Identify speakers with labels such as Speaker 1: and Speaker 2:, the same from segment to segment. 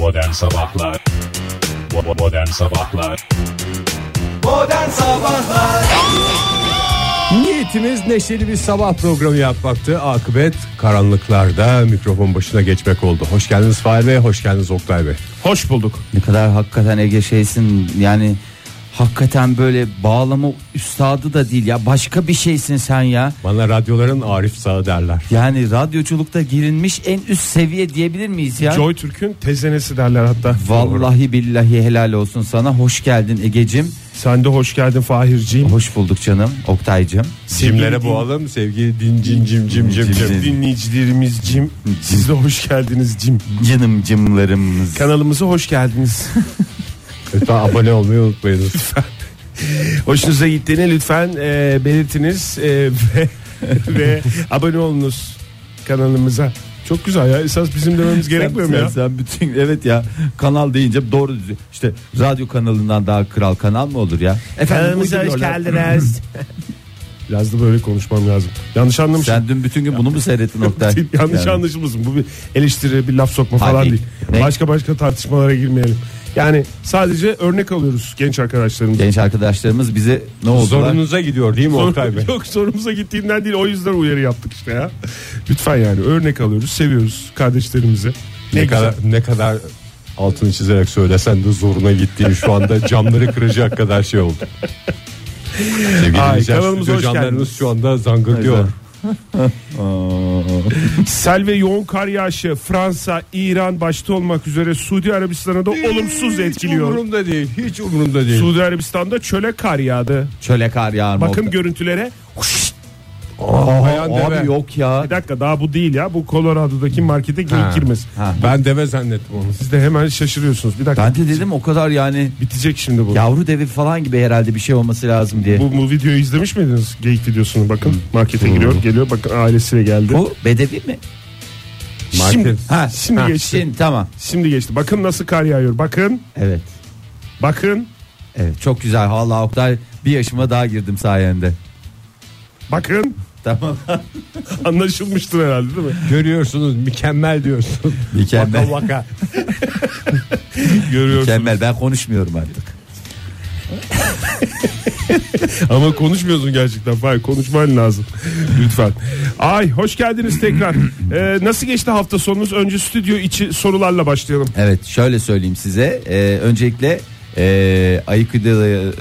Speaker 1: Modern Sabahlar Modern Sabahlar
Speaker 2: Modern Sabahlar
Speaker 3: Niyetimiz neşeli bir sabah programı yapmaktı. Akıbet karanlıklarda mikrofon başına geçmek oldu. Hoş geldiniz Fahir Bey, hoş geldiniz Oktay Bey.
Speaker 4: Hoş bulduk.
Speaker 5: Ne kadar hakikaten Ege şeysin yani hakikaten böyle bağlama üstadı da değil ya başka bir şeysin sen ya.
Speaker 3: Bana radyoların Arif Sağı derler.
Speaker 5: Yani radyoculukta girilmiş en üst seviye diyebilir miyiz ya?
Speaker 4: Joy Türk'ün tezenesi derler hatta.
Speaker 5: Vallahi billahi helal olsun sana hoş geldin Egecim.
Speaker 4: Sen de hoş geldin Fahir'ciğim.
Speaker 5: Hoş bulduk canım Oktaycım.
Speaker 3: Cimlere boğalım sevgili din cim cim cim cim cim.
Speaker 4: Dinleyicilerimiz Cim. Siz de hoş geldiniz Cim.
Speaker 5: Canım cımlarımız.
Speaker 4: Kanalımıza hoş geldiniz.
Speaker 3: Lütfen abone olmayı unutmayınız.
Speaker 4: Hoşunuza gittiğini lütfen e, belirtiniz e, ve, ve abone olunuz kanalımıza. Çok güzel ya esas bizim dememiz gerekmiyor mu
Speaker 5: sen,
Speaker 4: ya?
Speaker 5: sen bütün evet ya kanal deyince doğru düzgün. işte radyo kanalından daha kral kanal mı olur ya?
Speaker 4: Kanalımıza hoş geldiniz. Biraz da böyle konuşmam lazım. Yanlış anlamışım.
Speaker 5: Sen dün bütün gün bunu mu seyrettin Oktay?
Speaker 4: Yanlış
Speaker 5: Yani.
Speaker 4: anlaşılmasın. Bu bir eleştiri, bir laf sokma
Speaker 5: Hayır,
Speaker 4: falan
Speaker 5: değil.
Speaker 4: değil.
Speaker 5: Ne?
Speaker 4: Başka başka tartışmalara girmeyelim. Yani sadece örnek alıyoruz genç arkadaşlarımız.
Speaker 5: Genç arkadaşlarımız bize ne oldular?
Speaker 3: Zorunuza gidiyor değil mi Oktay Bey?
Speaker 4: Yok sorumuza gittiğinden değil o yüzden uyarı yaptık işte ya. Lütfen yani örnek alıyoruz, seviyoruz kardeşlerimizi.
Speaker 3: Ne
Speaker 4: Ne
Speaker 3: kadar ne kadar altını çizerek söylesen de zoruna gittiğin şu anda camları kıracak kadar şey oldu. Sevgili
Speaker 4: Ay, kanalımıza hoş
Speaker 3: camlarınız
Speaker 4: geldiniz.
Speaker 3: şu anda zangırdıyor.
Speaker 4: Sel ve yoğun kar yağışı Fransa, İran başta olmak üzere Suudi Arabistan'a da olumsuz
Speaker 3: Hiç
Speaker 4: etkiliyor.
Speaker 3: umurumda değil. Hiç umurumda değil.
Speaker 4: Suudi Arabistan'da çöle kar yağdı.
Speaker 5: Çöle kar yağar mı
Speaker 4: Bakın görüntülere.
Speaker 3: Aa, bayan
Speaker 5: Abi
Speaker 3: deve.
Speaker 5: yok ya.
Speaker 4: Bir dakika daha bu değil ya. Bu Colorado'daki markete
Speaker 3: Ha.
Speaker 4: girmesi.
Speaker 5: Ha.
Speaker 3: Ben deve zannettim onu.
Speaker 4: Siz de hemen şaşırıyorsunuz. Bir dakika.
Speaker 5: Ben de dedim o kadar yani
Speaker 4: Bitecek şimdi bu.
Speaker 5: yavru devi falan gibi herhalde bir şey olması lazım diye.
Speaker 4: Bu, bu videoyu izlemiş miydiniz? Geyik videosunu bakın. Markete giriyor, geliyor. Bakın ailesiyle geldi.
Speaker 5: Bu bedevi mi?
Speaker 4: Şimdi,
Speaker 3: Market.
Speaker 5: Ha,
Speaker 4: şimdi
Speaker 5: ha,
Speaker 4: geçti.
Speaker 5: Şimdi tamam.
Speaker 4: Şimdi geçti. Bakın nasıl kar yağıyor. Bakın.
Speaker 5: Evet.
Speaker 4: Bakın.
Speaker 5: Evet çok güzel. Vallahi Oktay bir yaşıma daha girdim sayende.
Speaker 4: Bakın.
Speaker 5: Tamam.
Speaker 4: Anlaşılmıştır herhalde değil mi?
Speaker 3: Görüyorsunuz mükemmel diyorsun.
Speaker 5: Mükemmel.
Speaker 3: Vaka vaka.
Speaker 4: Görüyorsunuz.
Speaker 5: Mükemmel. Ben konuşmuyorum artık.
Speaker 4: Ama konuşmuyorsun gerçekten. Hayır konuşman lazım. Lütfen. Ay hoş geldiniz tekrar. Ee, nasıl geçti hafta sonunuz? Önce stüdyo içi sorularla başlayalım.
Speaker 5: Evet şöyle söyleyeyim size. Ee, öncelikle e, Aikido'da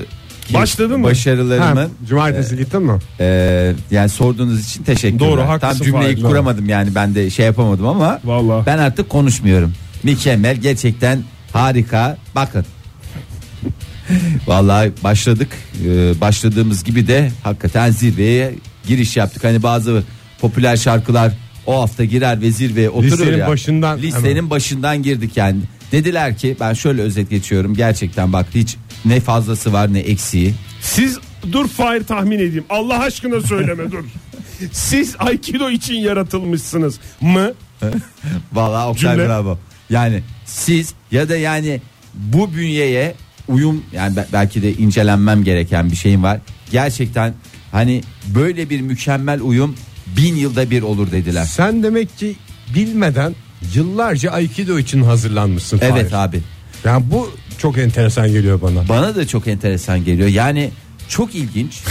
Speaker 4: Başladın mı?
Speaker 5: Başarılarımın
Speaker 3: Ha, cumartesi gittin mi?
Speaker 5: e, yani sorduğunuz için teşekkürler.
Speaker 4: Doğru,
Speaker 5: Tam
Speaker 4: haklısın
Speaker 5: cümleyi
Speaker 4: Fahir,
Speaker 5: kuramadım yani ben de şey yapamadım ama
Speaker 4: Vallahi.
Speaker 5: ben artık konuşmuyorum. Mükemmel gerçekten harika. Bakın. Vallahi başladık. Ee, başladığımız gibi de hakikaten zirveye giriş yaptık. Hani bazı popüler şarkılar o hafta girer ve zirveye oturur
Speaker 3: Listenin
Speaker 5: ya.
Speaker 3: başından
Speaker 5: Listenin
Speaker 3: hemen.
Speaker 5: başından girdik yani. Dediler ki ben şöyle özet geçiyorum. Gerçekten bak hiç ne fazlası var ne eksiği.
Speaker 4: Siz dur Fahir tahmin edeyim. Allah aşkına söyleme dur. Siz Aikido için yaratılmışsınız mı?
Speaker 5: Vallahi Oktay
Speaker 4: Cümle.
Speaker 5: bravo. Yani siz ya da yani bu bünyeye uyum yani be- belki de incelenmem gereken bir şeyim var. Gerçekten hani böyle bir mükemmel uyum bin yılda bir olur dediler.
Speaker 3: Sen demek ki bilmeden yıllarca Aikido için hazırlanmışsın.
Speaker 5: Evet
Speaker 3: Fahir.
Speaker 5: abi.
Speaker 3: Yani bu çok enteresan geliyor bana.
Speaker 5: Bana da çok enteresan geliyor. Yani çok ilginç.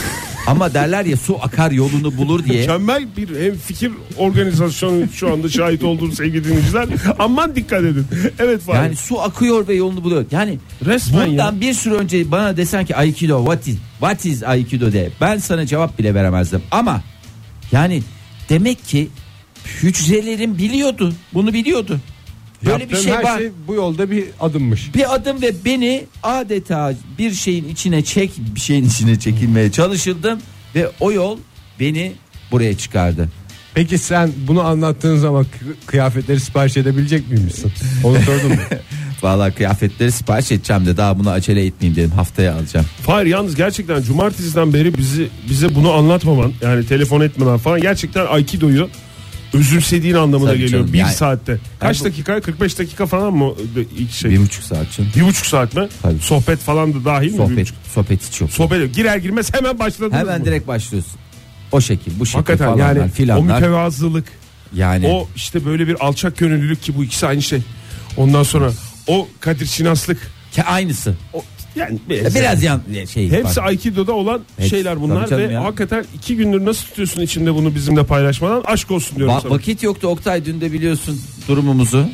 Speaker 5: Ama derler ya su akar yolunu bulur diye.
Speaker 4: Mükemmel bir hem fikir organizasyonu şu anda şahit olduğum sevgili dinleyiciler. Aman dikkat edin. Evet Fahir.
Speaker 5: Yani su akıyor ve yolunu buluyor. Yani
Speaker 4: Resmen
Speaker 5: bundan
Speaker 4: ya.
Speaker 5: bir süre önce bana desen ki Aikido what is, what is Aikido de ben sana cevap bile veremezdim. Ama yani demek ki hücrelerim biliyordu. Bunu biliyordu. Böyle
Speaker 3: Yaptığın
Speaker 5: bir şey
Speaker 3: her
Speaker 5: var.
Speaker 3: şey bu yolda bir adımmış.
Speaker 5: Bir adım ve beni adeta bir şeyin içine çek, bir şeyin içine çekilmeye çalışıldım ve o yol beni buraya çıkardı.
Speaker 3: Peki sen bunu anlattığın zaman kı- kıyafetleri sipariş edebilecek miymişsin? Onu sordum. mu?
Speaker 5: Vallahi kıyafetleri sipariş edeceğim de daha bunu acele etmeyeyim dedim haftaya alacağım.
Speaker 4: Fahir yalnız gerçekten cumartesiden beri bizi bize bunu anlatmaman yani telefon etmemen falan gerçekten Aikido'yu özümsediğin anlamına
Speaker 5: Tabii
Speaker 4: geliyor.
Speaker 5: canım,
Speaker 4: bir
Speaker 5: yani-
Speaker 4: saatte. Kaç
Speaker 5: bu-
Speaker 4: dakika? 45 dakika falan mı ilk şey?
Speaker 5: Bir buçuk saat.
Speaker 4: Bir buçuk saat mi?
Speaker 5: Tabii.
Speaker 4: Sohbet falan da dahil mi? Bir
Speaker 5: Sohbet,
Speaker 4: buçuk-
Speaker 5: sohbet hiç yok.
Speaker 4: Sohbet girer girmez hemen başladınız
Speaker 5: Hemen
Speaker 4: mı?
Speaker 5: direkt başlıyorsun. O şekil, bu şekil
Speaker 4: Hakikaten
Speaker 5: falanlar,
Speaker 4: yani o
Speaker 5: filanlar.
Speaker 4: mütevazılık
Speaker 5: yani
Speaker 4: o işte böyle bir alçak gönüllülük ki bu ikisi aynı şey. Ondan sonra o Kadir Şinaslık
Speaker 5: Ke aynısı.
Speaker 4: o, yani
Speaker 5: Biraz yan şey.
Speaker 4: Hepsi
Speaker 5: var.
Speaker 4: Aikido'da olan
Speaker 5: Hepsi,
Speaker 4: şeyler bunlar ve
Speaker 5: ya.
Speaker 4: hakikaten iki gündür nasıl tutuyorsun içinde bunu bizimle paylaşmadan aşk olsun diyorum
Speaker 5: Va-
Speaker 4: sana.
Speaker 5: vakit yoktu Oktay dün de biliyorsun durumumuzu.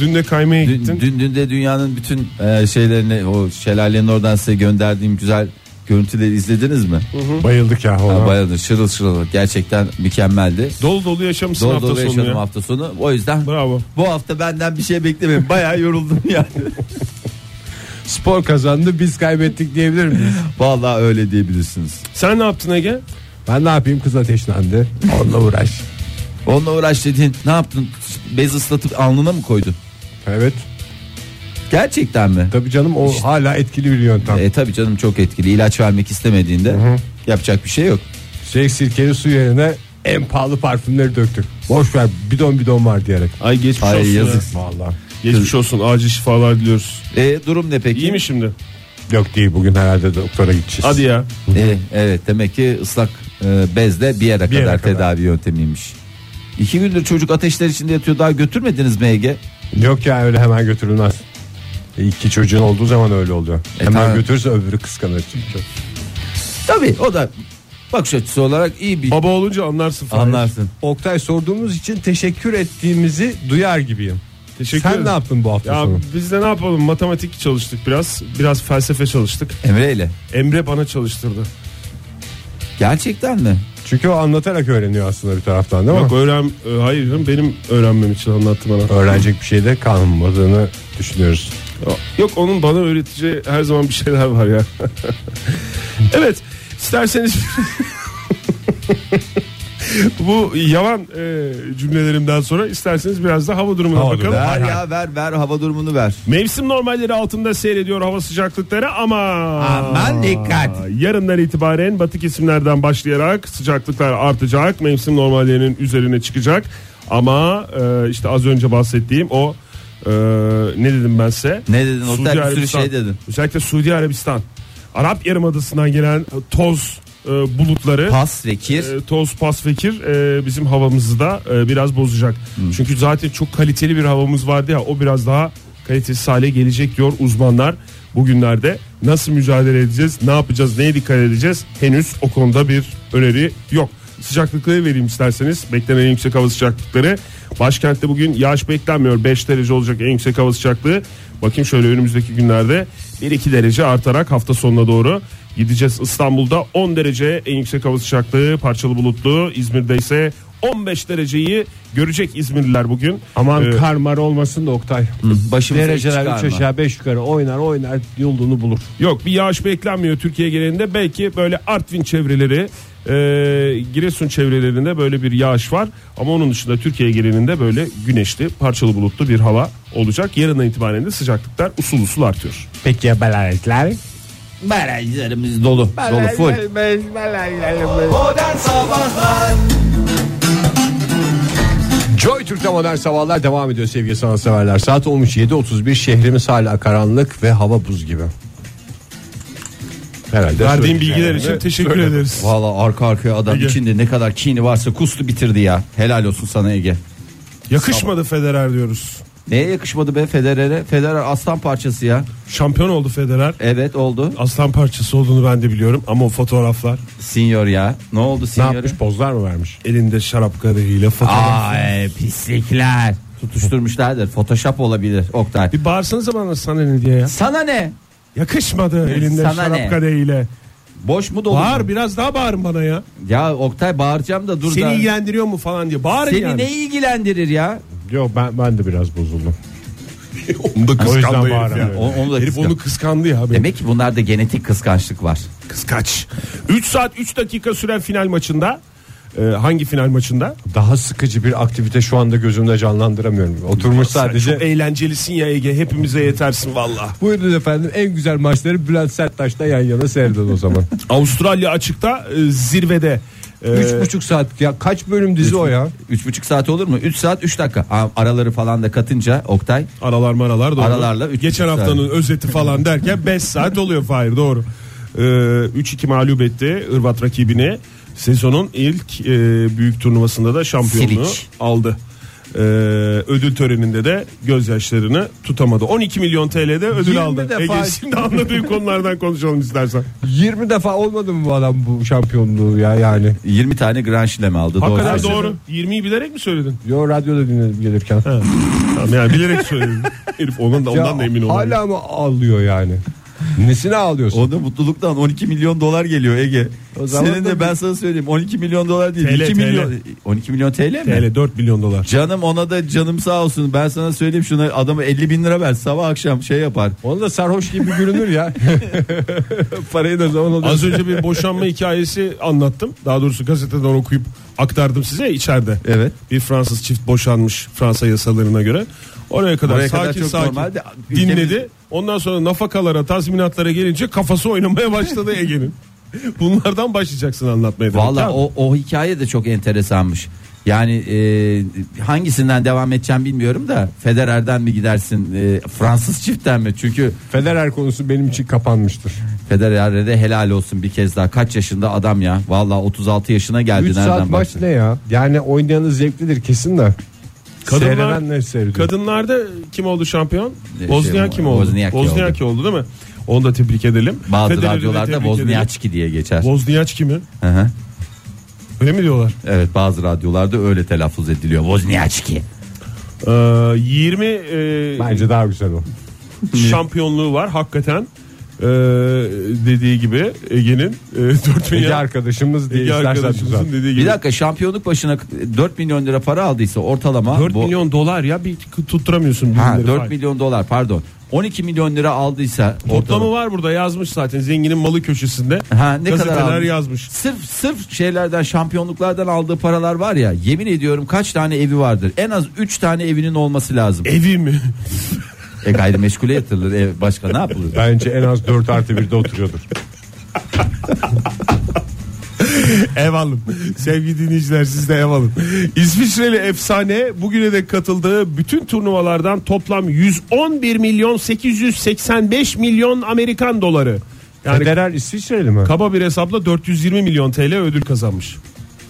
Speaker 4: Dün de kaymaya
Speaker 5: Dün,
Speaker 4: gittin.
Speaker 5: dün, dün de dünyanın bütün e, şeylerini o şelalenin oradan size gönderdiğim güzel görüntüleri izlediniz mi?
Speaker 3: Bayıldık ya ona.
Speaker 5: Ha, bayıldım şırıl şırıl gerçekten mükemmeldi.
Speaker 4: Dolu dolu yaşamışsın
Speaker 5: Dolu
Speaker 4: hafta
Speaker 5: dolu
Speaker 4: sonu
Speaker 5: yaşadım
Speaker 4: ya.
Speaker 5: hafta sonu. O yüzden
Speaker 4: Bravo.
Speaker 5: bu hafta benden bir şey beklemeyin. Bayağı yoruldum yani.
Speaker 3: Spor kazandı biz kaybettik diyebilir miyiz?
Speaker 5: Vallahi öyle diyebilirsiniz.
Speaker 4: Sen ne yaptın Ege?
Speaker 3: Ben ne yapayım kız ateşlendi. Onunla uğraş.
Speaker 5: Onunla uğraş dediğin ne yaptın? Bez ıslatıp alnına mı koydun?
Speaker 3: Evet.
Speaker 5: Gerçekten mi?
Speaker 3: Tabii canım o hala etkili bir yöntem.
Speaker 5: E tabi canım çok etkili. İlaç vermek istemediğinde yapacak bir şey yok.
Speaker 3: Şey sirkeli su yerine en pahalı parfümleri döktük. Boş ver bidon bidon var diyerek.
Speaker 4: Ay geçmiş
Speaker 5: Ay,
Speaker 4: olsun
Speaker 5: yazık.
Speaker 4: ya.
Speaker 3: Vallahi.
Speaker 4: Geçmiş olsun acil şifalar diliyoruz.
Speaker 5: E durum ne peki?
Speaker 4: İyi mi şimdi?
Speaker 3: Yok değil bugün herhalde doktora gideceğiz.
Speaker 4: Hadi ya.
Speaker 5: E, evet demek ki ıslak e, bezle bir yere
Speaker 3: Bir yere
Speaker 5: kadar
Speaker 3: kadar.
Speaker 5: tedavi yöntemiymiş. İki gündür çocuk ateşler içinde yatıyor daha götürmediniz mi Ege?
Speaker 3: Yok ya öyle hemen götürülmez. E, İki çocuğun olduğu zaman öyle oluyor.
Speaker 5: E,
Speaker 3: hemen
Speaker 5: tamam.
Speaker 3: götürürse öbürü kıskanır çünkü.
Speaker 5: Tabi o da bakış açısı olarak iyi bir
Speaker 4: Baba olunca anlarsın falan.
Speaker 5: anlarsın.
Speaker 3: Oktay sorduğumuz için teşekkür ettiğimizi duyar gibiyim.
Speaker 4: Teşekkür
Speaker 3: Sen
Speaker 4: ederim.
Speaker 3: ne yaptın bu hafta
Speaker 4: Ya
Speaker 3: sonu?
Speaker 4: biz de ne yapalım matematik çalıştık biraz biraz felsefe çalıştık
Speaker 5: Emre ile.
Speaker 4: Emre bana çalıştırdı
Speaker 5: Gerçekten mi?
Speaker 3: Çünkü o anlatarak öğreniyor aslında bir taraftan değil
Speaker 4: Yok
Speaker 3: mi?
Speaker 4: öğren e, hayır canım, benim öğrenmem için anlattı bana
Speaker 3: Öğrenecek bir şey de kalmadığını düşünüyoruz.
Speaker 4: Yok onun bana öğreteceği her zaman bir şeyler var ya Evet isterseniz Bu yalan e, cümlelerimden sonra isterseniz biraz da hava durumuna bakalım.
Speaker 5: Ver ya ver ver hava durumunu ver.
Speaker 4: Mevsim normalleri altında seyrediyor hava sıcaklıkları ama
Speaker 5: Aman dikkat.
Speaker 4: Yarından itibaren batı kesimlerden başlayarak sıcaklıklar artacak. Mevsim normallerinin üzerine çıkacak. Ama e, işte az önce bahsettiğim o e, ne dedim ben size?
Speaker 5: Ne dedin Oktay? Bir sürü
Speaker 4: Arabistan.
Speaker 5: şey dedin.
Speaker 4: Özellikle Suudi Arabistan. Arap Yarımadası'ndan gelen toz e, bulutları
Speaker 5: Pas ve kir.
Speaker 4: e, toz pas ve kir e, bizim havamızı da e, biraz bozacak. Çünkü zaten çok kaliteli bir havamız vardı ya o biraz daha kalitesiz hale gelecek diyor uzmanlar. Bugünlerde nasıl mücadele edeceğiz, ne yapacağız, neye dikkat edeceğiz henüz o konuda bir öneri yok. Sıcaklıkları vereyim isterseniz. Beklenen en yüksek hava sıcaklıkları. Başkentte bugün yağış beklenmiyor. 5 derece olacak en yüksek hava sıcaklığı. Bakayım şöyle önümüzdeki günlerde 1-2 derece artarak hafta sonuna doğru gideceğiz. İstanbul'da 10 derece en yüksek hava sıcaklığı parçalı bulutlu. İzmir'de ise 15 dereceyi görecek İzmirliler bugün.
Speaker 3: Aman
Speaker 4: Ee,
Speaker 3: kar mar olmasın da Oktay.
Speaker 5: Başımıza
Speaker 3: Dereceler 3
Speaker 5: çıkarma.
Speaker 3: aşağı 5 yukarı oynar oynar yolunu bulur.
Speaker 4: Yok bir yağış beklenmiyor Türkiye genelinde. Belki böyle Artvin çevreleri, e, Giresun çevrelerinde böyle bir yağış var. Ama onun dışında Türkiye genelinde böyle güneşli, parçalı bulutlu bir hava olacak. Yarından itibaren de sıcaklıklar usul usul artıyor.
Speaker 3: Peki ya belaletler?
Speaker 5: Barajlarımız dolu. Dolu full.
Speaker 2: Modern Sabahlar
Speaker 3: Joy Türk'te modern sabahlar devam ediyor sevgili sanatseverler. Saat olmuş 7.31 şehrimiz hala karanlık ve hava buz gibi. Herhalde
Speaker 4: Verdiğin bilgiler
Speaker 3: yani.
Speaker 4: için teşekkür ederiz.
Speaker 5: Valla arka arkaya adam
Speaker 4: Ege.
Speaker 5: içinde ne kadar kini varsa kustu bitirdi ya. Helal olsun sana Ege.
Speaker 4: Yakışmadı Federer diyoruz.
Speaker 5: Neye yakışmadı be Federer'e? Federer aslan parçası ya.
Speaker 4: Şampiyon oldu Federer.
Speaker 5: Evet oldu.
Speaker 4: Aslan parçası olduğunu ben de biliyorum ama o fotoğraflar
Speaker 5: Senior ya. Ne oldu
Speaker 3: Ne
Speaker 5: Senior'a?
Speaker 3: yapmış pozlar mı vermiş?
Speaker 4: elinde şarap kadehiyle fotoğraf.
Speaker 5: Ay pislikler. Tutuşturmuşlardır. Photoshop olabilir Oktay.
Speaker 4: Bir bağırsanıza bana sana ne diye ya.
Speaker 5: Sana ne?
Speaker 4: Yakışmadı elinde
Speaker 5: Sana
Speaker 4: şarap
Speaker 5: ne?
Speaker 4: kadehiyle.
Speaker 5: Boş mu dolu? mu?
Speaker 4: Bağır biraz daha bağırın bana ya.
Speaker 5: Ya Oktay bağıracağım da dur
Speaker 4: Seni
Speaker 5: da.
Speaker 4: ilgilendiriyor mu falan diye. Bağırın
Speaker 5: Seni
Speaker 4: yani.
Speaker 5: ne ilgilendirir ya?
Speaker 3: Yok ben, ben de biraz bozuldum.
Speaker 4: Onu da
Speaker 3: O yüzden
Speaker 4: kıskandı herif
Speaker 3: bağıramıyorum.
Speaker 4: ya.
Speaker 5: O- onu da
Speaker 4: Herif
Speaker 5: kıskan-
Speaker 4: onu kıskandı ya. Benim.
Speaker 5: Demek ki bunlarda genetik kıskançlık var.
Speaker 4: Kıskaç. 3 saat 3 dakika süren final maçında. e, hangi final maçında?
Speaker 3: Daha sıkıcı bir aktivite şu anda gözümde canlandıramıyorum. Oturmuş
Speaker 4: Sen
Speaker 3: sadece.
Speaker 4: çok eğlencelisin ya Ege. Hepimize yetersin valla.
Speaker 3: Buyurun efendim en güzel maçları Bülent Serttaş'ta yan yana seyredin o zaman.
Speaker 4: Avustralya açıkta e, zirvede. E,
Speaker 3: Üç buçuk saat ya kaç bölüm dizi o ya?
Speaker 5: Üç buçuk saat olur mu? Üç saat üç dakika. Araları falan da katınca Oktay.
Speaker 4: Aralar maralar doğru.
Speaker 5: Aralarla üç
Speaker 4: Geçen
Speaker 5: buçuk
Speaker 4: haftanın özeti falan derken 5 saat oluyor Fahir doğru. Ee, 3-2 mağlup etti Hırvat rakibini. Sezonun ilk e, büyük turnuvasında da şampiyonluğu
Speaker 5: Silic.
Speaker 4: aldı. Ee, ödül töreninde de gözyaşlarını tutamadı. 12 milyon TL'de ödül
Speaker 3: 20
Speaker 4: aldı.
Speaker 3: defa-
Speaker 4: Ege şimdi anladığı konulardan konuşalım istersen.
Speaker 3: 20 defa olmadı mı bu adam bu şampiyonluğu ya yani?
Speaker 5: 20 tane Grand Slam aldı.
Speaker 4: Hakikaten
Speaker 5: Doğru.
Speaker 4: doğru. 20'yi bilerek mi söyledin?
Speaker 3: Yo radyoda dinledim gelirken.
Speaker 4: Tamam yani bilerek söyledin. Herif ondan da, ondan
Speaker 3: Ya
Speaker 4: da emin olamıyorum.
Speaker 3: Hala mı ağlıyor yani? Nesine ağlıyorsun?
Speaker 5: O da mutluluktan 12 milyon dolar geliyor Ege.
Speaker 3: O zaman
Speaker 5: Senin
Speaker 3: da
Speaker 5: de ben sana söyleyeyim 12 milyon dolar değil.
Speaker 4: TL,
Speaker 5: 2
Speaker 4: TL.
Speaker 5: milyon 12 milyon TL mi?
Speaker 4: TL 4 milyon dolar.
Speaker 5: Canım ona da canım sağ olsun. Ben sana söyleyeyim şuna adamı 50 bin lira ver sabah akşam şey yapar.
Speaker 3: Onu da sarhoş gibi görünür ya. Parayı ne zaman alıyorsun?
Speaker 4: Az önce bir boşanma hikayesi anlattım. Daha doğrusu gazeteden okuyup aktardım size içeride.
Speaker 5: Evet.
Speaker 4: Bir Fransız çift boşanmış Fransa yasalarına göre. Oraya kadar
Speaker 5: Oraya
Speaker 4: sakin
Speaker 5: kadar çok
Speaker 4: sakin
Speaker 5: normal de
Speaker 4: dinledi.
Speaker 5: ülkemiz-
Speaker 4: Ondan sonra nafakalara, tazminatlara gelince kafası oynamaya başladı Ege'nin. Bunlardan başlayacaksın anlatmaya. demek.
Speaker 5: Valla
Speaker 4: Tamam.
Speaker 5: o, o hikaye de çok enteresanmış. Yani e, hangisinden devam edeceğim bilmiyorum da Federer'den mi gidersin e, Fransız çiftten mi? Çünkü
Speaker 3: Federer konusu benim için kapanmıştır.
Speaker 5: Federer'e de helal olsun bir kez daha. Kaç yaşında adam ya? Valla 36 yaşına geldi.
Speaker 3: 3
Speaker 5: Nereden
Speaker 3: saat maç ne ya? Yani oynayanı zevklidir kesin de.
Speaker 4: Kadınlar-
Speaker 3: Seyreden ne seyrediyor?
Speaker 4: Kadınlarda kim oldu şampiyon?
Speaker 5: Şey,
Speaker 4: Bozniak kim oldu?
Speaker 5: Wozniacki
Speaker 4: Bozniacki oldu. değil mi? Onu da tebrik edelim.
Speaker 5: Bazı
Speaker 4: Federer'i de
Speaker 5: radyolarda
Speaker 4: tebrik edelim.
Speaker 5: Wozniacki diye geçer.
Speaker 4: Wozniacki mi?
Speaker 5: Hı hı.
Speaker 4: Öyle mi diyorlar?
Speaker 5: Evet bazı radyolarda öyle telaffuz ediliyor. Wozniacki.
Speaker 4: Ee, 20 e,
Speaker 3: Bence daha güzel o.
Speaker 4: şampiyonluğu var hakikaten. Ee, dediği gibi Ege'nin e, 4
Speaker 3: Ege
Speaker 4: milyon
Speaker 3: arkadaşımız diye
Speaker 4: Ege arkadaşımızın dediği gibi.
Speaker 5: Bir dakika şampiyonluk başına 4 milyon lira para aldıysa ortalama
Speaker 4: 4
Speaker 5: bu-
Speaker 4: milyon dolar ya bir tutturamıyorsun.
Speaker 5: ha,
Speaker 4: birimleri
Speaker 5: 4
Speaker 4: falan.
Speaker 5: milyon dolar pardon 12 milyon lira aldıysa
Speaker 4: Toplamı
Speaker 5: ortalama-
Speaker 4: var burada yazmış zaten zenginin malı köşesinde.
Speaker 5: Ha, ne kadar almış?
Speaker 4: yazmış.
Speaker 5: Sırf sırf şeylerden şampiyonluklardan aldığı paralar var ya yemin ediyorum kaç tane evi vardır. En az 3 tane evinin olması lazım.
Speaker 4: Evi mi?
Speaker 5: E gayrimeşgule yatırılır ev başka ne yapılır?
Speaker 3: Bence en az 4 artı 1'de oturuyordur.
Speaker 4: ev alın. Sevgili dinleyiciler siz de ev alın. İsviçreli efsane bugüne dek katıldığı bütün turnuvalardan toplam 111 milyon 885 milyon Amerikan doları. Yani
Speaker 3: Federer İsviçreli mi?
Speaker 4: kaba bir hesapla 420 milyon TL ödül kazanmış.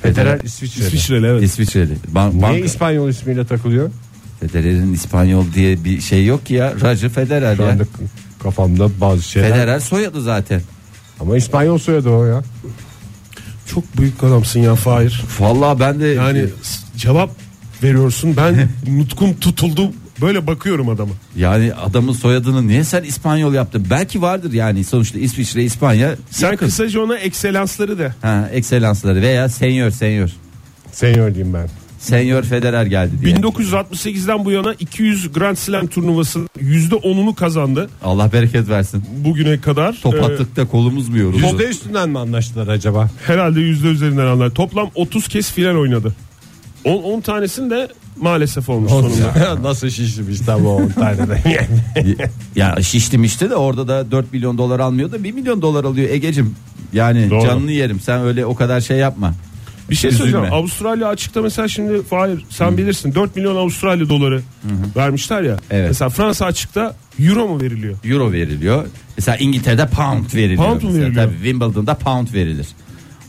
Speaker 3: Federer İsviçreli.
Speaker 4: İsviçreli evet.
Speaker 5: İsviçreli. Ban-
Speaker 3: Niye
Speaker 5: banka-
Speaker 3: İspanyol ismiyle takılıyor?
Speaker 5: Federer'in İspanyol diye bir şey yok ki ya. Roger Federer
Speaker 3: Şu
Speaker 5: ya.
Speaker 3: anda kafamda bazı şeyler.
Speaker 5: Federer soyadı zaten.
Speaker 3: Ama İspanyol soyadı o ya.
Speaker 4: Çok büyük adamsın ya Fahir.
Speaker 5: Vallahi ben de
Speaker 4: Yani s- cevap veriyorsun ben nutkum tutuldu böyle bakıyorum adama.
Speaker 5: yani adamın soyadını niye sen İspanyol yaptın? Belki vardır yani sonuçta İsviçre, İspanya.
Speaker 4: Sen
Speaker 5: yakın.
Speaker 4: kısaca ona ekselansları de.
Speaker 5: ha ekselansları veya senyor senyor.
Speaker 3: Senyor diyeyim ben.
Speaker 5: Senyor Federer geldi diye.
Speaker 4: 1968'den bu yana 200 Grand Slam turnuvasının %10'unu kazandı
Speaker 5: Allah bereket versin.
Speaker 4: bugüne kadar.
Speaker 5: Top
Speaker 4: Ee,
Speaker 5: attıkta kolumuz mu yoruldu?
Speaker 3: Yüzde üstünden mi anlaştılar acaba?
Speaker 4: herhalde yüzde üzerinden anlar. Toplam 30 kez final oynadı. 10, 10 tanesini de maalesef olmuş sonunda.
Speaker 3: Nasıl şişmiş tabi o 10 tane de
Speaker 5: ya şiştim işte de orada da 4 milyon dolar almıyor da 1 milyon dolar alıyor Egecim. Yani
Speaker 4: Doğru.
Speaker 5: canını yerim sen öyle o kadar şey yapma.
Speaker 4: Bir şey
Speaker 5: Üzülme.
Speaker 4: söyleyeceğim. Avustralya açıkta mesela şimdi Fahir sen bilirsin 4 milyon Avustralya doları vermişler ya.
Speaker 5: Evet.
Speaker 4: Mesela Fransa açıkta euro mu veriliyor?
Speaker 5: Euro veriliyor. Mesela İngiltere'de pound veriliyor.
Speaker 4: Pound mu
Speaker 5: Mesela
Speaker 4: veriliyor?
Speaker 5: Tabii Wimbledon'da pound verilir.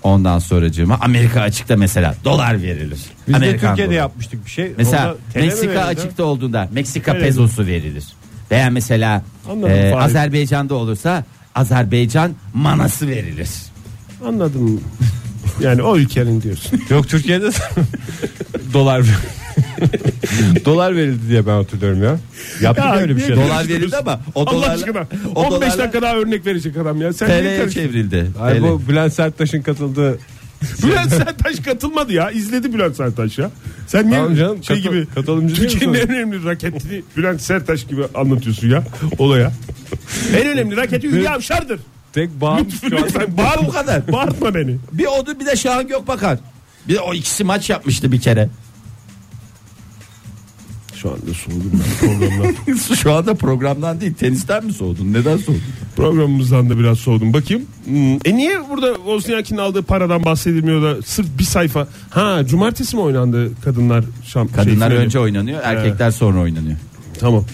Speaker 5: Ondan sonracığıma Amerika açıkta mesela dolar verilir.
Speaker 3: Biz de
Speaker 5: Amerikan
Speaker 3: Türkiye'de
Speaker 5: doları.
Speaker 3: yapmıştık bir şey.
Speaker 5: Mesela Meksika açıkta olduğunda Meksika
Speaker 4: Öyle
Speaker 5: pezosu verilir. Veya mesela
Speaker 4: Anladım,
Speaker 5: e,
Speaker 4: Fahir.
Speaker 5: Azerbaycan'da olursa Azerbaycan manası verilir.
Speaker 4: Anladım. Yani o ülkenin diyorsun.
Speaker 3: Yok Türkiye'de dolar dolar verildi diye ben hatırlıyorum ya. Yaptık
Speaker 4: Ya,
Speaker 3: öyle bir şey.
Speaker 5: Dolar verildi ama o
Speaker 4: Allah
Speaker 5: dolar
Speaker 4: aşkına
Speaker 5: o
Speaker 4: 15
Speaker 5: dolarla
Speaker 4: dakika daha örnek verecek adam ya. Sen
Speaker 5: TL'ye çevrildi.
Speaker 3: Ay
Speaker 5: TL.
Speaker 3: bu Bülent Serttaş'ın katıldığı
Speaker 4: Bülent Serttaş katılmadı ya. İzledi Bülent Serttaş ya. Sen niye
Speaker 3: Tamam canım,
Speaker 4: şey
Speaker 3: katıl-
Speaker 4: gibi
Speaker 3: katılımcı
Speaker 4: Türkiye'nin en önemli raketini Bülent Serttaş gibi anlatıyorsun ya olaya. en önemli raketi Hülya Avşar'dır.
Speaker 3: Tek bağımsız şu an
Speaker 4: bağır bu kadar. Bağırtma beni.
Speaker 5: Bir odu bir de Şahan Gökbakar. Bir de o ikisi maç yapmıştı bir kere.
Speaker 4: Şu anda soğudum ben programdan.
Speaker 5: Şu anda programdan değil tenisten mi soğudun? Neden soğudun?
Speaker 4: Programımızdan da biraz soğudum. Bakayım. Hmm, E niye burada Wozniacki'nin aldığı paradan bahsedilmiyor da sırf bir sayfa. Ha cumartesi mi oynandı kadınlar şamp
Speaker 5: Kadınlar
Speaker 4: şey, finali?
Speaker 5: önce oynanıyor, erkekler sonra oynanıyor.
Speaker 4: Tamam.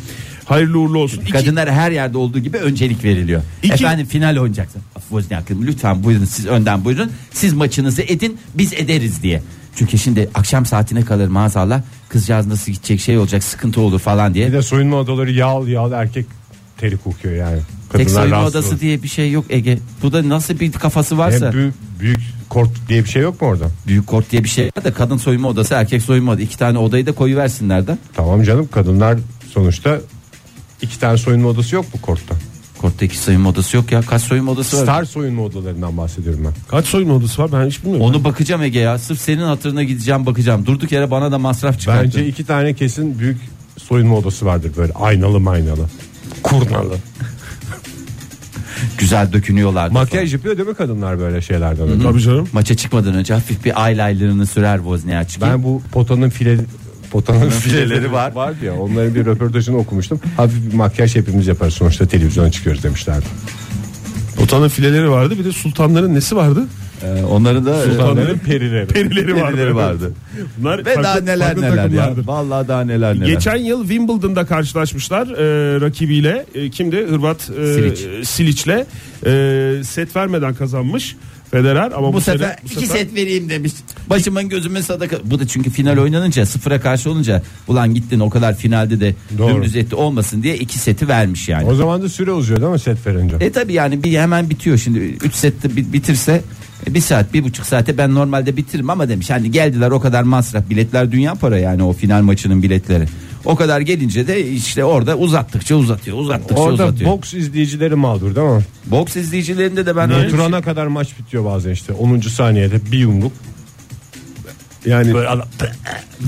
Speaker 4: Hayırlı uğurlu olsun. İki-
Speaker 5: Kadınlara her yerde olduğu gibi öncelik veriliyor.
Speaker 4: İki-
Speaker 5: Efendim final oynayacaksın. Wozniak'ım lütfen buyurun siz önden buyurun. Siz maçınızı edin biz ederiz diye. Çünkü şimdi akşam saatine kalır maazallah kızcağız nasıl gidecek şey olacak sıkıntı olur falan diye.
Speaker 3: Bir de soyunma odaları yağlı yağlı erkek teri kokuyor yani.
Speaker 5: Tek
Speaker 3: Kadınlar
Speaker 5: soyunma
Speaker 3: rahatsız
Speaker 5: odası
Speaker 3: olur.
Speaker 5: diye bir şey yok Ege. Bu da nasıl bir kafası varsa.
Speaker 3: Hem büyük, büyük kort diye bir şey yok mu orada?
Speaker 5: Büyük kort diye bir şey var da kadın soyunma odası erkek soyunma odası. iki tane odayı da koyu versinler de.
Speaker 3: Tamam canım kadınlar sonuçta iki tane soyunma odası yok mu kortta?
Speaker 5: Kortta iki soyunma odası yok ya. Kaç soyunma odası var?
Speaker 3: Star soyunma odalarından bahsediyorum ben.
Speaker 4: Kaç soyunma odası var ben hiç bilmiyorum.
Speaker 5: Onu bakacağım Ege ya. Sırf senin hatırına gideceğim bakacağım. Durduk yere bana da masraf çıkarttı.
Speaker 3: Bence iki tane kesin büyük soyunma odası vardır böyle aynalı maynalı. Kurnalı.
Speaker 5: Güzel dökünüyorlardı.
Speaker 3: Makyaj yapıyor değil mi kadınlar böyle şeylerden önce?
Speaker 4: Tabii canım.
Speaker 5: Maça çıkmadan önce hafif bir eyelinerını sürer Wozniacki.
Speaker 3: Ben bu potanın file potanın
Speaker 5: fileleri var.
Speaker 3: var. Vardı ya onların bir röportajını okumuştum. Hafif bir makyaj hepimiz yaparız sonuçta televizyona çıkıyoruz demişlerdi.
Speaker 4: Potanın fileleri vardı bir de sultanların nesi vardı?
Speaker 5: Ee, onların da
Speaker 3: Sultanların perileri.
Speaker 4: Perileri vardı.
Speaker 5: Perileri vardı.
Speaker 4: Bunlar
Speaker 5: Ve
Speaker 4: farklı-
Speaker 5: daha neler neler ya. Vallahi daha neler neler.
Speaker 4: Geçen yıl Wimbledon'da karşılaşmışlar e, rakibiyle. E, kimdi? Hırvat e,
Speaker 5: Silic.
Speaker 4: Silic'le e, set vermeden kazanmış Federer ama bu,
Speaker 5: bu,
Speaker 4: sene-
Speaker 5: sefer
Speaker 4: bu
Speaker 5: iki
Speaker 4: sefer
Speaker 5: set vereyim demiş. Başımın gözümün sadaka. Bu da çünkü final oynanınca sıfıra karşı olunca ulan gittin o kadar finalde de
Speaker 3: Doğru.
Speaker 5: dümdüz etti olmasın diye iki seti vermiş yani.
Speaker 3: O zaman da süre uzuyor değil mi set verince?
Speaker 5: E tabi yani bir hemen bitiyor şimdi 3 sette bi- bitirse e, bir saat bir buçuk saate ben normalde bitiririm ama demiş hani geldiler o kadar masraf biletler dünya para yani o final maçının biletleri. O kadar gelince de işte orada uzattıkça uzatıyor uzattıkça
Speaker 3: Orada
Speaker 5: uzatıyor.
Speaker 3: boks izleyicileri mağdur değil mi?
Speaker 5: Boks izleyicilerinde de ben öyle bir şey-
Speaker 3: Turana kadar maç bitiyor bazen işte 10. saniyede bir yumruk.
Speaker 4: yani
Speaker 3: Böyle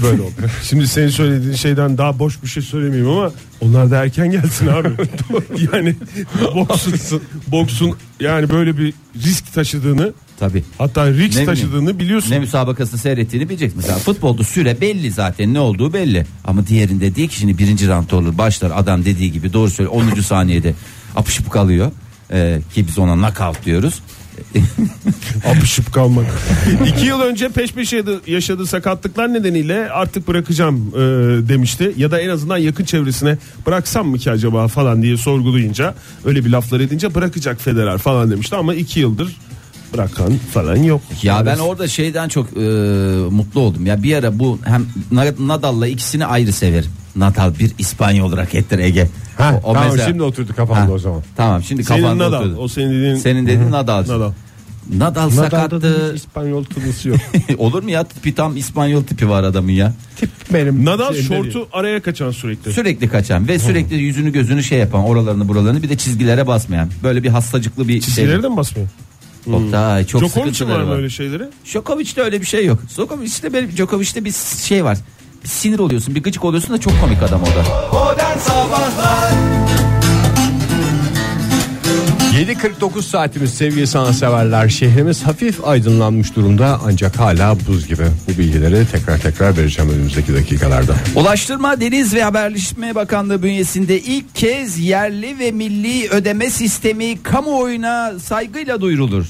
Speaker 4: böyle oldu. Şimdi senin söylediğin şeyden daha boş bir şey söylemeyeyim ama onlar da erken gelsin abi. yani boksun, boksun yani böyle bir risk taşıdığını
Speaker 5: tabi.
Speaker 4: hatta risk
Speaker 5: Ne
Speaker 4: taşıdığını biliyorsun.
Speaker 5: Ne müsabakası seyrettiğini bileceksin. Mesela futbolda süre belli zaten ne olduğu belli. Ama diğerinde değil ki şimdi birinci round olur başlar adam dediği gibi doğru söylüyor 10. saniyede apışıp kalıyor. Ee, ki biz ona knockout diyoruz.
Speaker 4: Apışıp kalmak. İki yıl önce peş peşe yaşadığı, yaşadığı sakatlıklar nedeniyle artık bırakacağım e, demişti. Ya da en azından yakın çevresine bıraksam mı ki acaba falan diye sorgulayınca öyle bir laflar edince bırakacak Federer falan demişti. Ama iki yıldır bırakan falan yok.
Speaker 5: Ya ben orada şeyden çok e, mutlu oldum. Ya bir ara bu hem Na- Nadal'la ikisini ayrı severim. Nadal bir İspanyol rakettir Ege.
Speaker 3: Ha, tamam
Speaker 5: mesela-
Speaker 3: şimdi oturdu kafamda
Speaker 5: Ha,
Speaker 3: o zaman.
Speaker 5: Tamam şimdi
Speaker 4: Senin
Speaker 5: kafanda
Speaker 4: Nadal.
Speaker 5: oturdu.
Speaker 4: O senin dediğin
Speaker 5: Senin dediğin Nadal.
Speaker 4: Nadal.
Speaker 5: Nadal sakattı.
Speaker 3: İspanyol tınısı yok.
Speaker 5: Olur mu ya? Tipi tam İspanyol tipi var adamın ya.
Speaker 3: Tip benim.
Speaker 4: Nadal
Speaker 3: değil.
Speaker 4: şortu araya kaçan sürekli.
Speaker 5: Sürekli kaçan ve sürekli yüzünü gözünü şey yapan oralarını buralarını bir de çizgilere basmayan. Böyle bir hastacıklı bir
Speaker 4: Çizgileri
Speaker 5: şey.
Speaker 4: de mi basmıyor?
Speaker 5: Oktay, çok
Speaker 4: Djokovic'in
Speaker 5: sıkıntıları
Speaker 4: var
Speaker 5: var.
Speaker 4: mı öyle şeyleri?
Speaker 5: Djokovic'te öyle bir şey yok. Djokovic'te benim Djokovic'te bir şey var. Bir sinir oluyorsun, bir gıcık oluyorsun da çok komik adam o da.
Speaker 2: Modern Sabahlar
Speaker 3: 7.49 saatimiz sevgili sanatseverler. Şehrimiz hafif aydınlanmış durumda ancak hala buz gibi. Bu bilgileri tekrar tekrar vereceğim önümüzdeki dakikalarda.
Speaker 5: Ulaştırma, Deniz ve Haberleşme Bakanlığı bünyesinde ilk kez yerli ve milli ödeme sistemi kamuoyuna saygıyla duyurulur.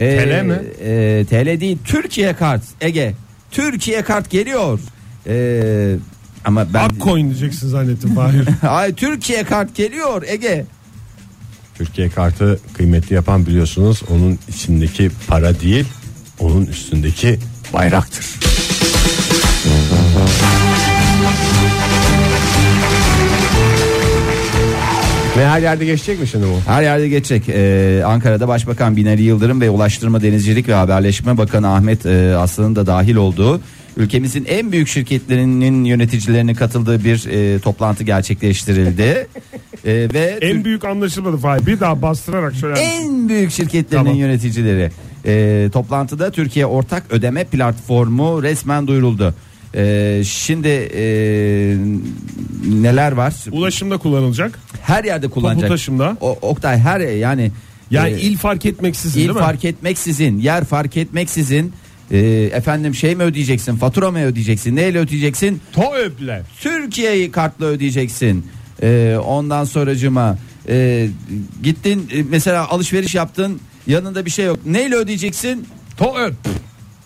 Speaker 5: Ee,
Speaker 3: TL mi?
Speaker 5: e, TL değil, Türkiye kart. Ege, Türkiye kart geliyor. Ee, ama ben
Speaker 4: Akcoin diyeceksin zannettim Fahir.
Speaker 5: Ay Türkiye kart geliyor Ege.
Speaker 3: Türkiye kartı kıymetli yapan biliyorsunuz onun içindeki para değil onun üstündeki bayraktır. Ne her yerde geçecek mi şimdi bu?
Speaker 5: Her yerde geçecek. Ee, Ankara'da Başbakan Binali Yıldırım ve Ulaştırma Denizcilik ve Haberleşme Bakanı Ahmet e, Aslan'ın da dahil olduğu ülkemizin en büyük şirketlerinin yöneticilerinin katıldığı bir e, toplantı gerçekleştirildi. E, ve
Speaker 4: en büyük anlaşılmadı Fahir. Bir daha bastırarak söyler misin?
Speaker 5: en büyük şirketlerinin
Speaker 4: Tamam.
Speaker 5: yöneticileri. E, toplantıda Türkiye Ortak Ödeme Platformu resmen duyuruldu. E, şimdi e, neler var?
Speaker 4: Ulaşımda kullanılacak.
Speaker 5: Her yerde kullanacak.
Speaker 4: taşımda.
Speaker 5: O, Oktay her yani
Speaker 4: Yani
Speaker 5: e,
Speaker 4: il fark etmeksizin
Speaker 5: il
Speaker 4: değil mi?
Speaker 5: fark etmeksizin, yer fark etmeksizin e, efendim şey mi ödeyeceksin, fatura mı ödeyeceksin, neyle ödeyeceksin?
Speaker 3: TOÖP'le.
Speaker 5: Türkiye'yi kartla ödeyeceksin. E, ondan sonracıma e, gittin e, mesela alışveriş yaptın yanında bir şey yok. Neyle ödeyeceksin?
Speaker 3: TOÖP.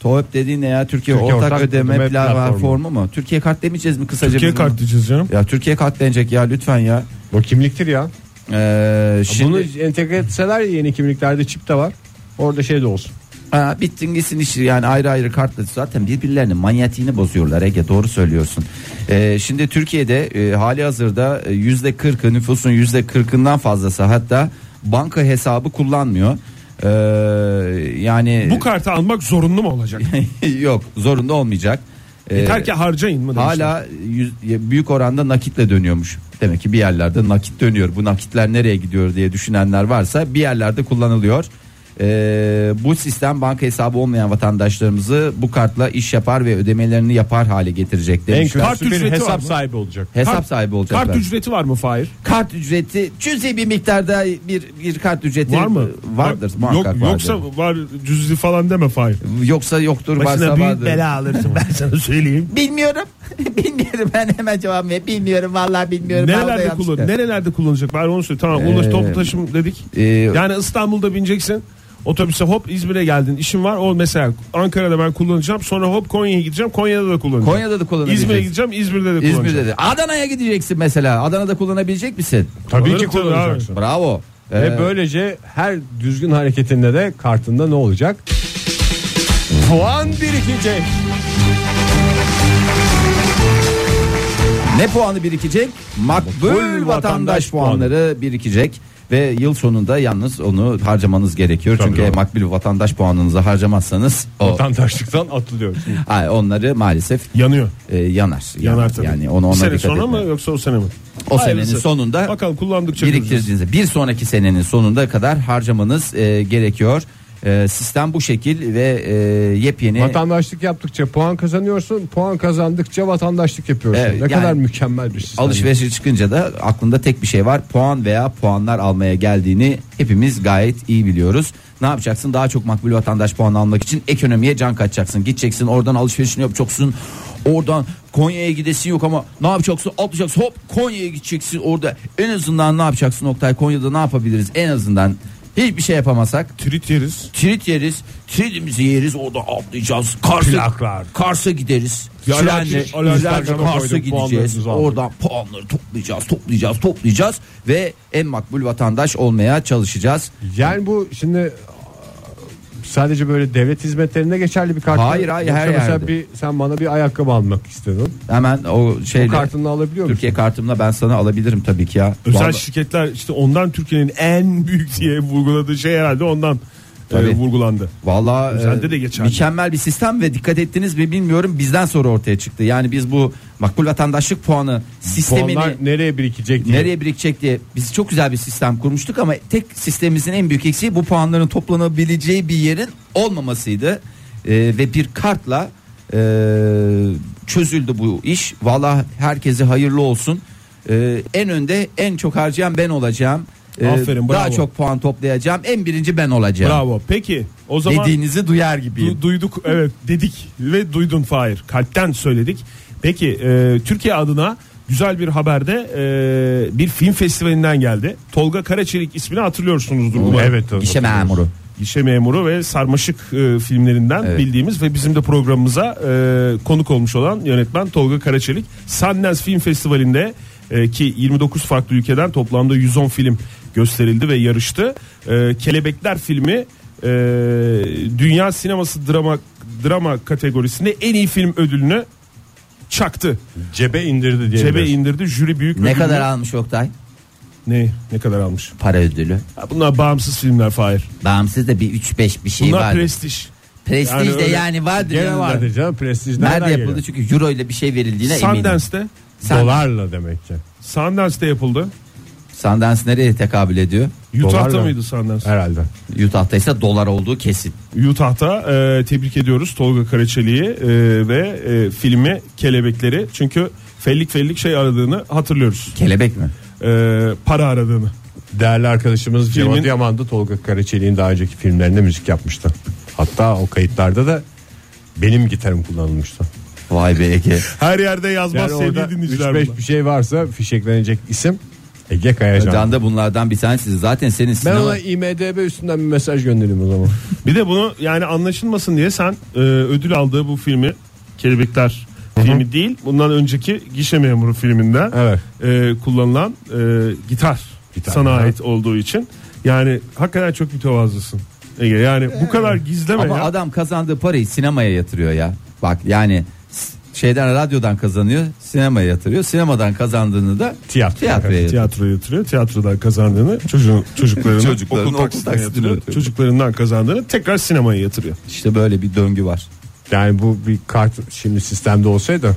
Speaker 5: TOEP dediğin ne ya? Türkiye,
Speaker 3: Türkiye
Speaker 5: Ortak,
Speaker 3: Ortak
Speaker 5: Ödeme,
Speaker 3: Ödeme
Speaker 5: Platformu
Speaker 3: Platformu.
Speaker 5: mu? Türkiye kart demeyeceğiz mi kısaca?
Speaker 4: Türkiye kart diyeceğiz canım.
Speaker 5: Ya Türkiye kart denecek ya lütfen ya.
Speaker 3: Bu kimliktir ya.
Speaker 5: Ee, şimdi
Speaker 3: Bunu entegre etseler yeni kimliklerde çip de var. Orada şey de olsun.
Speaker 5: Ha, bittin gitsin işi yani ayrı ayrı kartla zaten birbirlerinin manyetiğini bozuyorlar Ege doğru söylüyorsun. Ee, şimdi Türkiye'de e, hali hazırda e, yüzde kırkı nüfusun yüzde kırkından fazlası hatta banka hesabı kullanmıyor. Ee, yani
Speaker 4: Bu kartı almak zorunlu mu olacak?
Speaker 5: yok zorunda olmayacak. Ee,
Speaker 4: Yeter ki harcayın mı demişler.
Speaker 5: Hala yüz- büyük oranda nakitle dönüyormuş. Demek ki bir yerlerde nakit dönüyor. Bu nakitler nereye gidiyor diye düşünenler varsa bir yerlerde kullanılıyor. Ee, bu sistem banka hesabı olmayan vatandaşlarımızı bu kartla iş yapar ve ödemelerini yapar hale getirecek
Speaker 3: En
Speaker 5: demişler.
Speaker 4: Kart ücreti var
Speaker 3: hesap
Speaker 4: mı?
Speaker 3: sahibi olacak.
Speaker 5: Hesap
Speaker 4: Kart-
Speaker 5: sahibi olacaklar.
Speaker 4: Kart ücreti var mı Fahir?
Speaker 5: Kart ücreti cüzi bir miktarda bir bir kart ücreti
Speaker 4: Var mı?
Speaker 5: Vardır
Speaker 4: Yok,
Speaker 5: muhakkak vardır.
Speaker 4: yoksa var cüzi falan deme Fahir.
Speaker 5: yoksa yoktur
Speaker 4: Başına
Speaker 5: varsa
Speaker 4: büyük
Speaker 5: vardır.
Speaker 4: bela alırsın ben sana söyleyeyim.
Speaker 5: Bilmiyorum. bilmiyorum ben hemen cevap vereyim. Bilmiyorum vallahi bilmiyorum. Vallahi
Speaker 4: Nerelerde
Speaker 5: yanlış.
Speaker 4: kullan? Nerelerde kullanacak? Ben onu söyle. Tamam, ulaş
Speaker 5: Ee,
Speaker 4: toplu taşım dedik.
Speaker 5: Ee,
Speaker 4: Yani İstanbul'da bineceksin. Otobüse hop İzmir'e geldin. işin var. O mesela Ankara'da ben kullanacağım. Sonra hop Konya'ya gideceğim. Konya'da da kullanacağım.
Speaker 5: Kullanacağım. da kullanabileceksin.
Speaker 4: İzmir'e gideceğim. İzmir'de de kullanacağım.
Speaker 5: İzmir'de de. Adana'ya gideceksin mesela. Adana'da kullanabilecek misin?
Speaker 3: Tabii ki kullanacaksın.
Speaker 5: Bravo.
Speaker 3: Ve
Speaker 5: Ee,
Speaker 3: böylece her düzgün hareketinde de kartında ne olacak? Puan birikecek.
Speaker 5: ne puanı birikecek? Makbul
Speaker 3: Makbul
Speaker 5: vatandaş
Speaker 3: vatandaş
Speaker 5: puanları birikecek. Ve yıl sonunda yalnız onu harcamanız gerekiyor.
Speaker 3: Tabii
Speaker 5: Çünkü
Speaker 3: doğru.
Speaker 5: makbul vatandaş puanınızı harcamazsanız o
Speaker 3: Vatandaşlıktan atılıyorsun.
Speaker 5: Ay, onları maalesef
Speaker 4: Yanıyor.
Speaker 5: e, yanar.
Speaker 4: Yanar tabii.
Speaker 5: Yani onu ona
Speaker 4: sene
Speaker 5: dikkat
Speaker 4: sonra
Speaker 5: etme.
Speaker 4: mı yoksa o sene mi?
Speaker 5: O
Speaker 4: Hayırlısı.
Speaker 5: senenin sonunda
Speaker 4: Bakalım kullandıkça
Speaker 5: biriktirdiğinizde bir sonraki senenin sonunda kadar harcamanız e, gerekiyor. E, sistem bu şekil ve e, yepyeni
Speaker 3: Vatandaşlık yaptıkça puan kazanıyorsun. Puan kazandıkça vatandaşlık yapıyorsun.
Speaker 5: Evet,
Speaker 3: ne
Speaker 5: yani
Speaker 3: kadar mükemmel bir sistem.
Speaker 5: alışverişe çıkınca da aklında tek bir şey var. Puan veya puanlar almaya geldiğini hepimiz gayet iyi biliyoruz. Ne yapacaksın? Daha çok makbul vatandaş puanı almak için ekonomiye can kaçacaksın. Gideceksin oradan alışverişini yapacaksın. Oradan Konya'ya gidesin yok ama ne yapacaksın? Atlayacaksın hop Konya'ya gideceksin orada. En azından ne yapacaksın Oktay? Konya'da ne yapabiliriz? En azından hiçbir şey yapamasak
Speaker 4: Trit yeriz.
Speaker 5: trit yeriz. Tritimizi yeriz orada atlayacağız. Kars'a,
Speaker 3: Plaklar.
Speaker 5: Kars'a gideriz.
Speaker 3: Ya
Speaker 5: Trenle,
Speaker 3: Alaaddin
Speaker 5: Kars'a gideceğiz.
Speaker 3: puanlarınızı aldım.
Speaker 5: Oradan puanları toplayacağız, toplayacağız, toplayacağız ve en makbul vatandaş olmaya çalışacağız.
Speaker 3: Yani bu şimdi sadece böyle devlet hizmetlerinde geçerli bir kart.
Speaker 5: Hayır, hayır, her
Speaker 3: mesela
Speaker 5: yerde.
Speaker 3: bir sen bana bir ayakkabı almak istedin.
Speaker 5: Hemen o şeyle
Speaker 3: kartını alabiliyor musun?
Speaker 5: Türkiye kartımla ben sana alabilirim tabii ki ya.
Speaker 4: Özel
Speaker 5: Vallahi-
Speaker 4: şirketler işte ondan Türkiye'nin en büyük diye vurguladığı şey herhalde ondan
Speaker 5: Tabii.
Speaker 4: vurgulandı.
Speaker 5: Vallahi
Speaker 4: Özelde
Speaker 5: e,
Speaker 4: de geçerli.
Speaker 5: mükemmel bir sistem ve dikkat ettiniz mi bilmiyorum bizden sonra ortaya çıktı. Yani biz bu makbul vatandaşlık puanı sistemini
Speaker 3: Puanlar nereye birikecek diye.
Speaker 5: nereye birikecek diye biz çok güzel bir sistem kurmuştuk ama tek sistemimizin en büyük eksiği bu puanların toplanabileceği bir yerin olmamasıydı. Ee, ve bir kartla e, çözüldü bu iş. Valla herkese hayırlı olsun. Ee, en önde en çok harcayan ben olacağım. Ee,
Speaker 4: Aferin,
Speaker 5: Daha
Speaker 4: bravo.
Speaker 5: çok puan toplayacağım. En birinci ben olacağım.
Speaker 4: Bravo. Peki o zaman
Speaker 5: Dediğinizi duyar gibiyim.
Speaker 4: du- duyduk evet dedik ve duydun Fahir. Kalpten söyledik. Peki e, Türkiye adına güzel bir haberde e, bir film festivalinden geldi. Tolga Karaçelik ismini hatırlıyorsunuzdur. umarım.
Speaker 3: Evet.
Speaker 5: Gişe memuru.
Speaker 4: Gişe memuru ve sarmaşık e, filmlerinden
Speaker 5: Evet.
Speaker 4: bildiğimiz ve bizim de programımıza e, konuk olmuş olan yönetmen Tolga Karaçelik Sundance Film Festivali'nde e, ki 29 farklı ülkeden toplamda 110 film gösterildi ve yarıştı. E, Kelebekler filmi e, dünya sineması drama drama kategorisinde en iyi film ödülünü çaktı.
Speaker 3: Cebe indirdi diye.
Speaker 4: Cebe indirdi. Jüri büyük
Speaker 5: Ne
Speaker 4: ödülünü-
Speaker 5: kadar almış Oktay?
Speaker 4: ne ne kadar almış?
Speaker 5: Para ödülü.
Speaker 4: Ha, Bunlar bağımsız filmler Fahir.
Speaker 5: Bağımsız da bir 3-5 bir şey
Speaker 4: Bunlar
Speaker 5: var.
Speaker 4: prestij.
Speaker 5: Prestij
Speaker 4: Yani
Speaker 5: de
Speaker 4: öyle-
Speaker 5: yani vardır.
Speaker 3: Gene
Speaker 5: yanında.
Speaker 3: vardı canım prestij
Speaker 5: Nerede yapıldı?
Speaker 3: geliyor?
Speaker 5: Çünkü euro ile bir şey verildiğine eminim.
Speaker 4: Sundance'te
Speaker 5: Sen-
Speaker 3: Dolarla demek ki.
Speaker 4: Sundance'te yapıldı.
Speaker 5: Sundance nereye tekabül ediyor?
Speaker 4: Utah'ta
Speaker 3: Dolarla.
Speaker 4: mıydı Sundance?
Speaker 3: Herhalde.
Speaker 5: Utah'ta ise dolar olduğu kesin.
Speaker 4: Utah'ta e, tebrik ediyoruz Tolga Karaçelik'i e, ve e, filmi Kelebekleri. Çünkü fellik fellik şey aradığını hatırlıyoruz.
Speaker 5: Kelebek mi?
Speaker 4: E, para aradığını.
Speaker 3: Değerli arkadaşımız
Speaker 4: Filmin-
Speaker 3: Cevat Yaman da Tolga Karaçelik'in daha önceki filmlerinde müzik yapmıştı. Hatta o kayıtlarda da benim gitarım kullanılmıştı.
Speaker 5: Vay be Ege.
Speaker 4: Her yerde yazmaz
Speaker 3: Yani orada
Speaker 4: sevgili dinleyiciler.
Speaker 3: 3-5
Speaker 4: bunlar.
Speaker 3: bir şey varsa fişeklenecek isim Ege Kayacan.
Speaker 5: Can da bunlardan bir tanesi. Zaten senin
Speaker 3: Ben
Speaker 5: sinema...
Speaker 3: ona IMDB üstünden bir mesaj göndereyim o zaman.
Speaker 4: Bir de bunu yani anlaşılmasın diye sen e, ödül aldığı bu filmi Kelebekler filmi değil bundan önceki Gişe Memuru filminden
Speaker 3: Evet.
Speaker 4: e, kullanılan e, gitar,
Speaker 3: Gitar,
Speaker 4: sana
Speaker 3: hı.
Speaker 4: ait olduğu için yani hakikaten çok mütevazısın. Ege yani bu kadar gizleme
Speaker 5: Ama
Speaker 4: ya.
Speaker 5: adam kazandığı parayı sinemaya yatırıyor ya. Bak yani şeyden radyodan kazanıyor, sinemaya yatırıyor. Sinemadan kazandığını da
Speaker 3: Tiyatro.
Speaker 5: tiyatroya yatırıyor.
Speaker 4: Tiyatroya yatırıyor. Tiyatrodan kazandığını çocuğun çocuklarının
Speaker 5: Çocukların
Speaker 4: okul
Speaker 5: okul
Speaker 4: taksitine
Speaker 5: taksitine
Speaker 4: yatırıyor.
Speaker 5: yatırıyor.
Speaker 4: Çocuklarından kazandığını tekrar sinemaya yatırıyor.
Speaker 5: İşte böyle bir döngü var.
Speaker 3: Yani bu bir kart şimdi sistemde olsaydı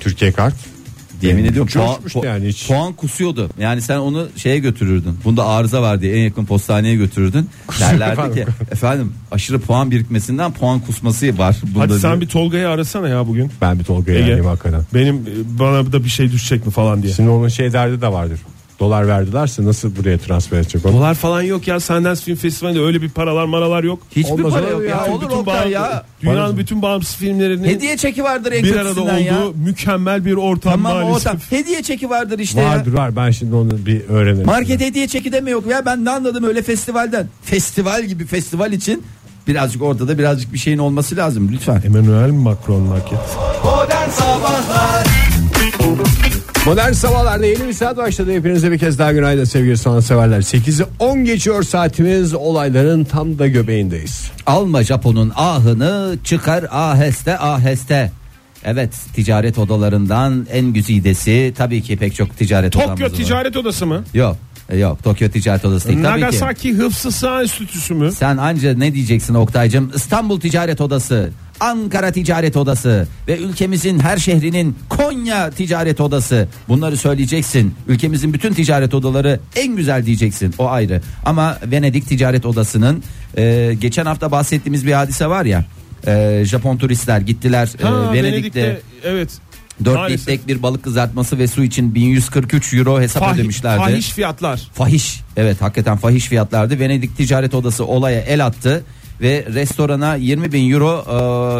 Speaker 3: Türkiye kart
Speaker 5: Yemin ediyorum puan,
Speaker 3: coşmuştu
Speaker 5: pu-
Speaker 3: yani hiç.
Speaker 5: puan kusuyordu. Yani sen onu şeye götürürdün. Bunda arıza var diye en yakın postaneye götürürdün. Derlerdi ki efendim aşırı puan birikmesinden puan kusması var. Bunda
Speaker 4: Hadi sen bir Tolga'yı arasana ya bugün.
Speaker 3: Ben bir Tolga'ya
Speaker 4: Ege.
Speaker 3: arayayım hakikaten.
Speaker 4: Benim e, bana da bir şey düşecek mi falan diye.
Speaker 3: Şimdi onun şey derdi de vardır. Dolar verdilerse nasıl buraya transfer edecek onu?
Speaker 4: Dolar falan yok ya senden film festivalinde öyle bir paralar maralar yok.
Speaker 5: Hiçbir
Speaker 3: Olmaz
Speaker 5: para yok ya.
Speaker 3: ya.
Speaker 5: Olur
Speaker 4: bütün bağım-
Speaker 5: ya.
Speaker 4: Dünyanın bütün bağımsız filmlerinin
Speaker 5: Hediye çeki vardır en
Speaker 4: bir arada olduğu
Speaker 5: ya.
Speaker 4: mükemmel bir ortam
Speaker 5: Tamam
Speaker 4: maalesef.
Speaker 5: ortam. Hediye çeki vardır işte
Speaker 3: Vardır
Speaker 5: ya.
Speaker 3: var ben şimdi onu bir öğrenirim.
Speaker 5: Market hediye çeki de mi yok ya? Ben ne anladım öyle festivalden. Festival gibi festival için birazcık ortada birazcık bir şeyin olması lazım lütfen.
Speaker 4: Emmanuel Macron market.
Speaker 2: Modern Sabahlar
Speaker 3: Modern sabahlarda yeni bir saat başladı. Hepinize bir kez daha günaydın sevgili sanatseverler. 8'i 10 geçiyor saatimiz. Olayların tam da göbeğindeyiz.
Speaker 5: Alma Japon'un ahını çıkar aheste aheste. Evet ticaret odalarından en güzidesi tabii ki pek çok ticaret
Speaker 4: Tokyo
Speaker 5: odamız var.
Speaker 4: Ticaret Odası mı?
Speaker 5: Yok yok Tokyo Ticaret Odası değil tabii ki.
Speaker 4: Nagasaki Hıfzı Sağ Enstitüsü mü?
Speaker 5: Sen anca ne diyeceksin Oktay'cım İstanbul Ticaret Odası Ankara Ticaret Odası ve ülkemizin her şehrinin Konya Ticaret Odası bunları söyleyeceksin. Ülkemizin bütün ticaret odaları en güzel diyeceksin o ayrı. Ama Venedik Ticaret Odası'nın e, geçen hafta bahsettiğimiz bir hadise var ya e, Japon turistler gittiler e,
Speaker 4: Ha,
Speaker 5: Venedik'te,
Speaker 4: Venedik'te evet.
Speaker 5: 4
Speaker 4: Maalesef.
Speaker 5: litrelik bir balık kızartması ve su için 1143 euro hesap
Speaker 4: Fahi-
Speaker 5: ödemişlerdi.
Speaker 4: fahiş fiyatlar.
Speaker 5: Fahiş. Evet hakikaten fahiş fiyatlardı. Venedik Ticaret Odası olaya el attı ve restorana 20 bin euro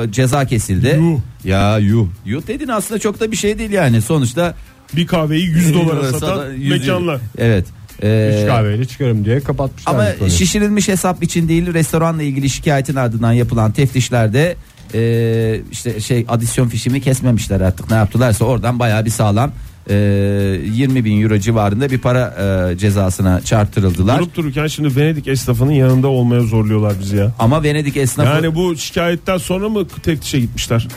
Speaker 5: e, ceza kesildi.
Speaker 4: Yuh.
Speaker 5: Ya yuh. Yuh dedin aslında çok da bir şey değil yani. Sonuçta
Speaker 4: Bir kahveyi 100 dolara
Speaker 5: Satan
Speaker 4: satan
Speaker 5: 100
Speaker 4: mekanlar.
Speaker 5: Evet. Ee,
Speaker 3: Üç kahveyle çıkarım diye kapatmışlar.
Speaker 5: ama
Speaker 3: konuyu.
Speaker 5: şişirilmiş hesap için değil restoranla ilgili şikayetin ardından yapılan teftişlerde e, işte şey adisyon fişimi kesmemişler artık ne yaptılarsa oradan bayağı bir sağlam e, 20 bin euro civarında bir para e, cezasına çarptırıldılar.
Speaker 4: Durup dururken şimdi Venedik esnafının yanında olmaya zorluyorlar bizi ya.
Speaker 5: Ama Venedik esnafı
Speaker 4: Yani bu şikayetten sonra mı teftişe gitmişler?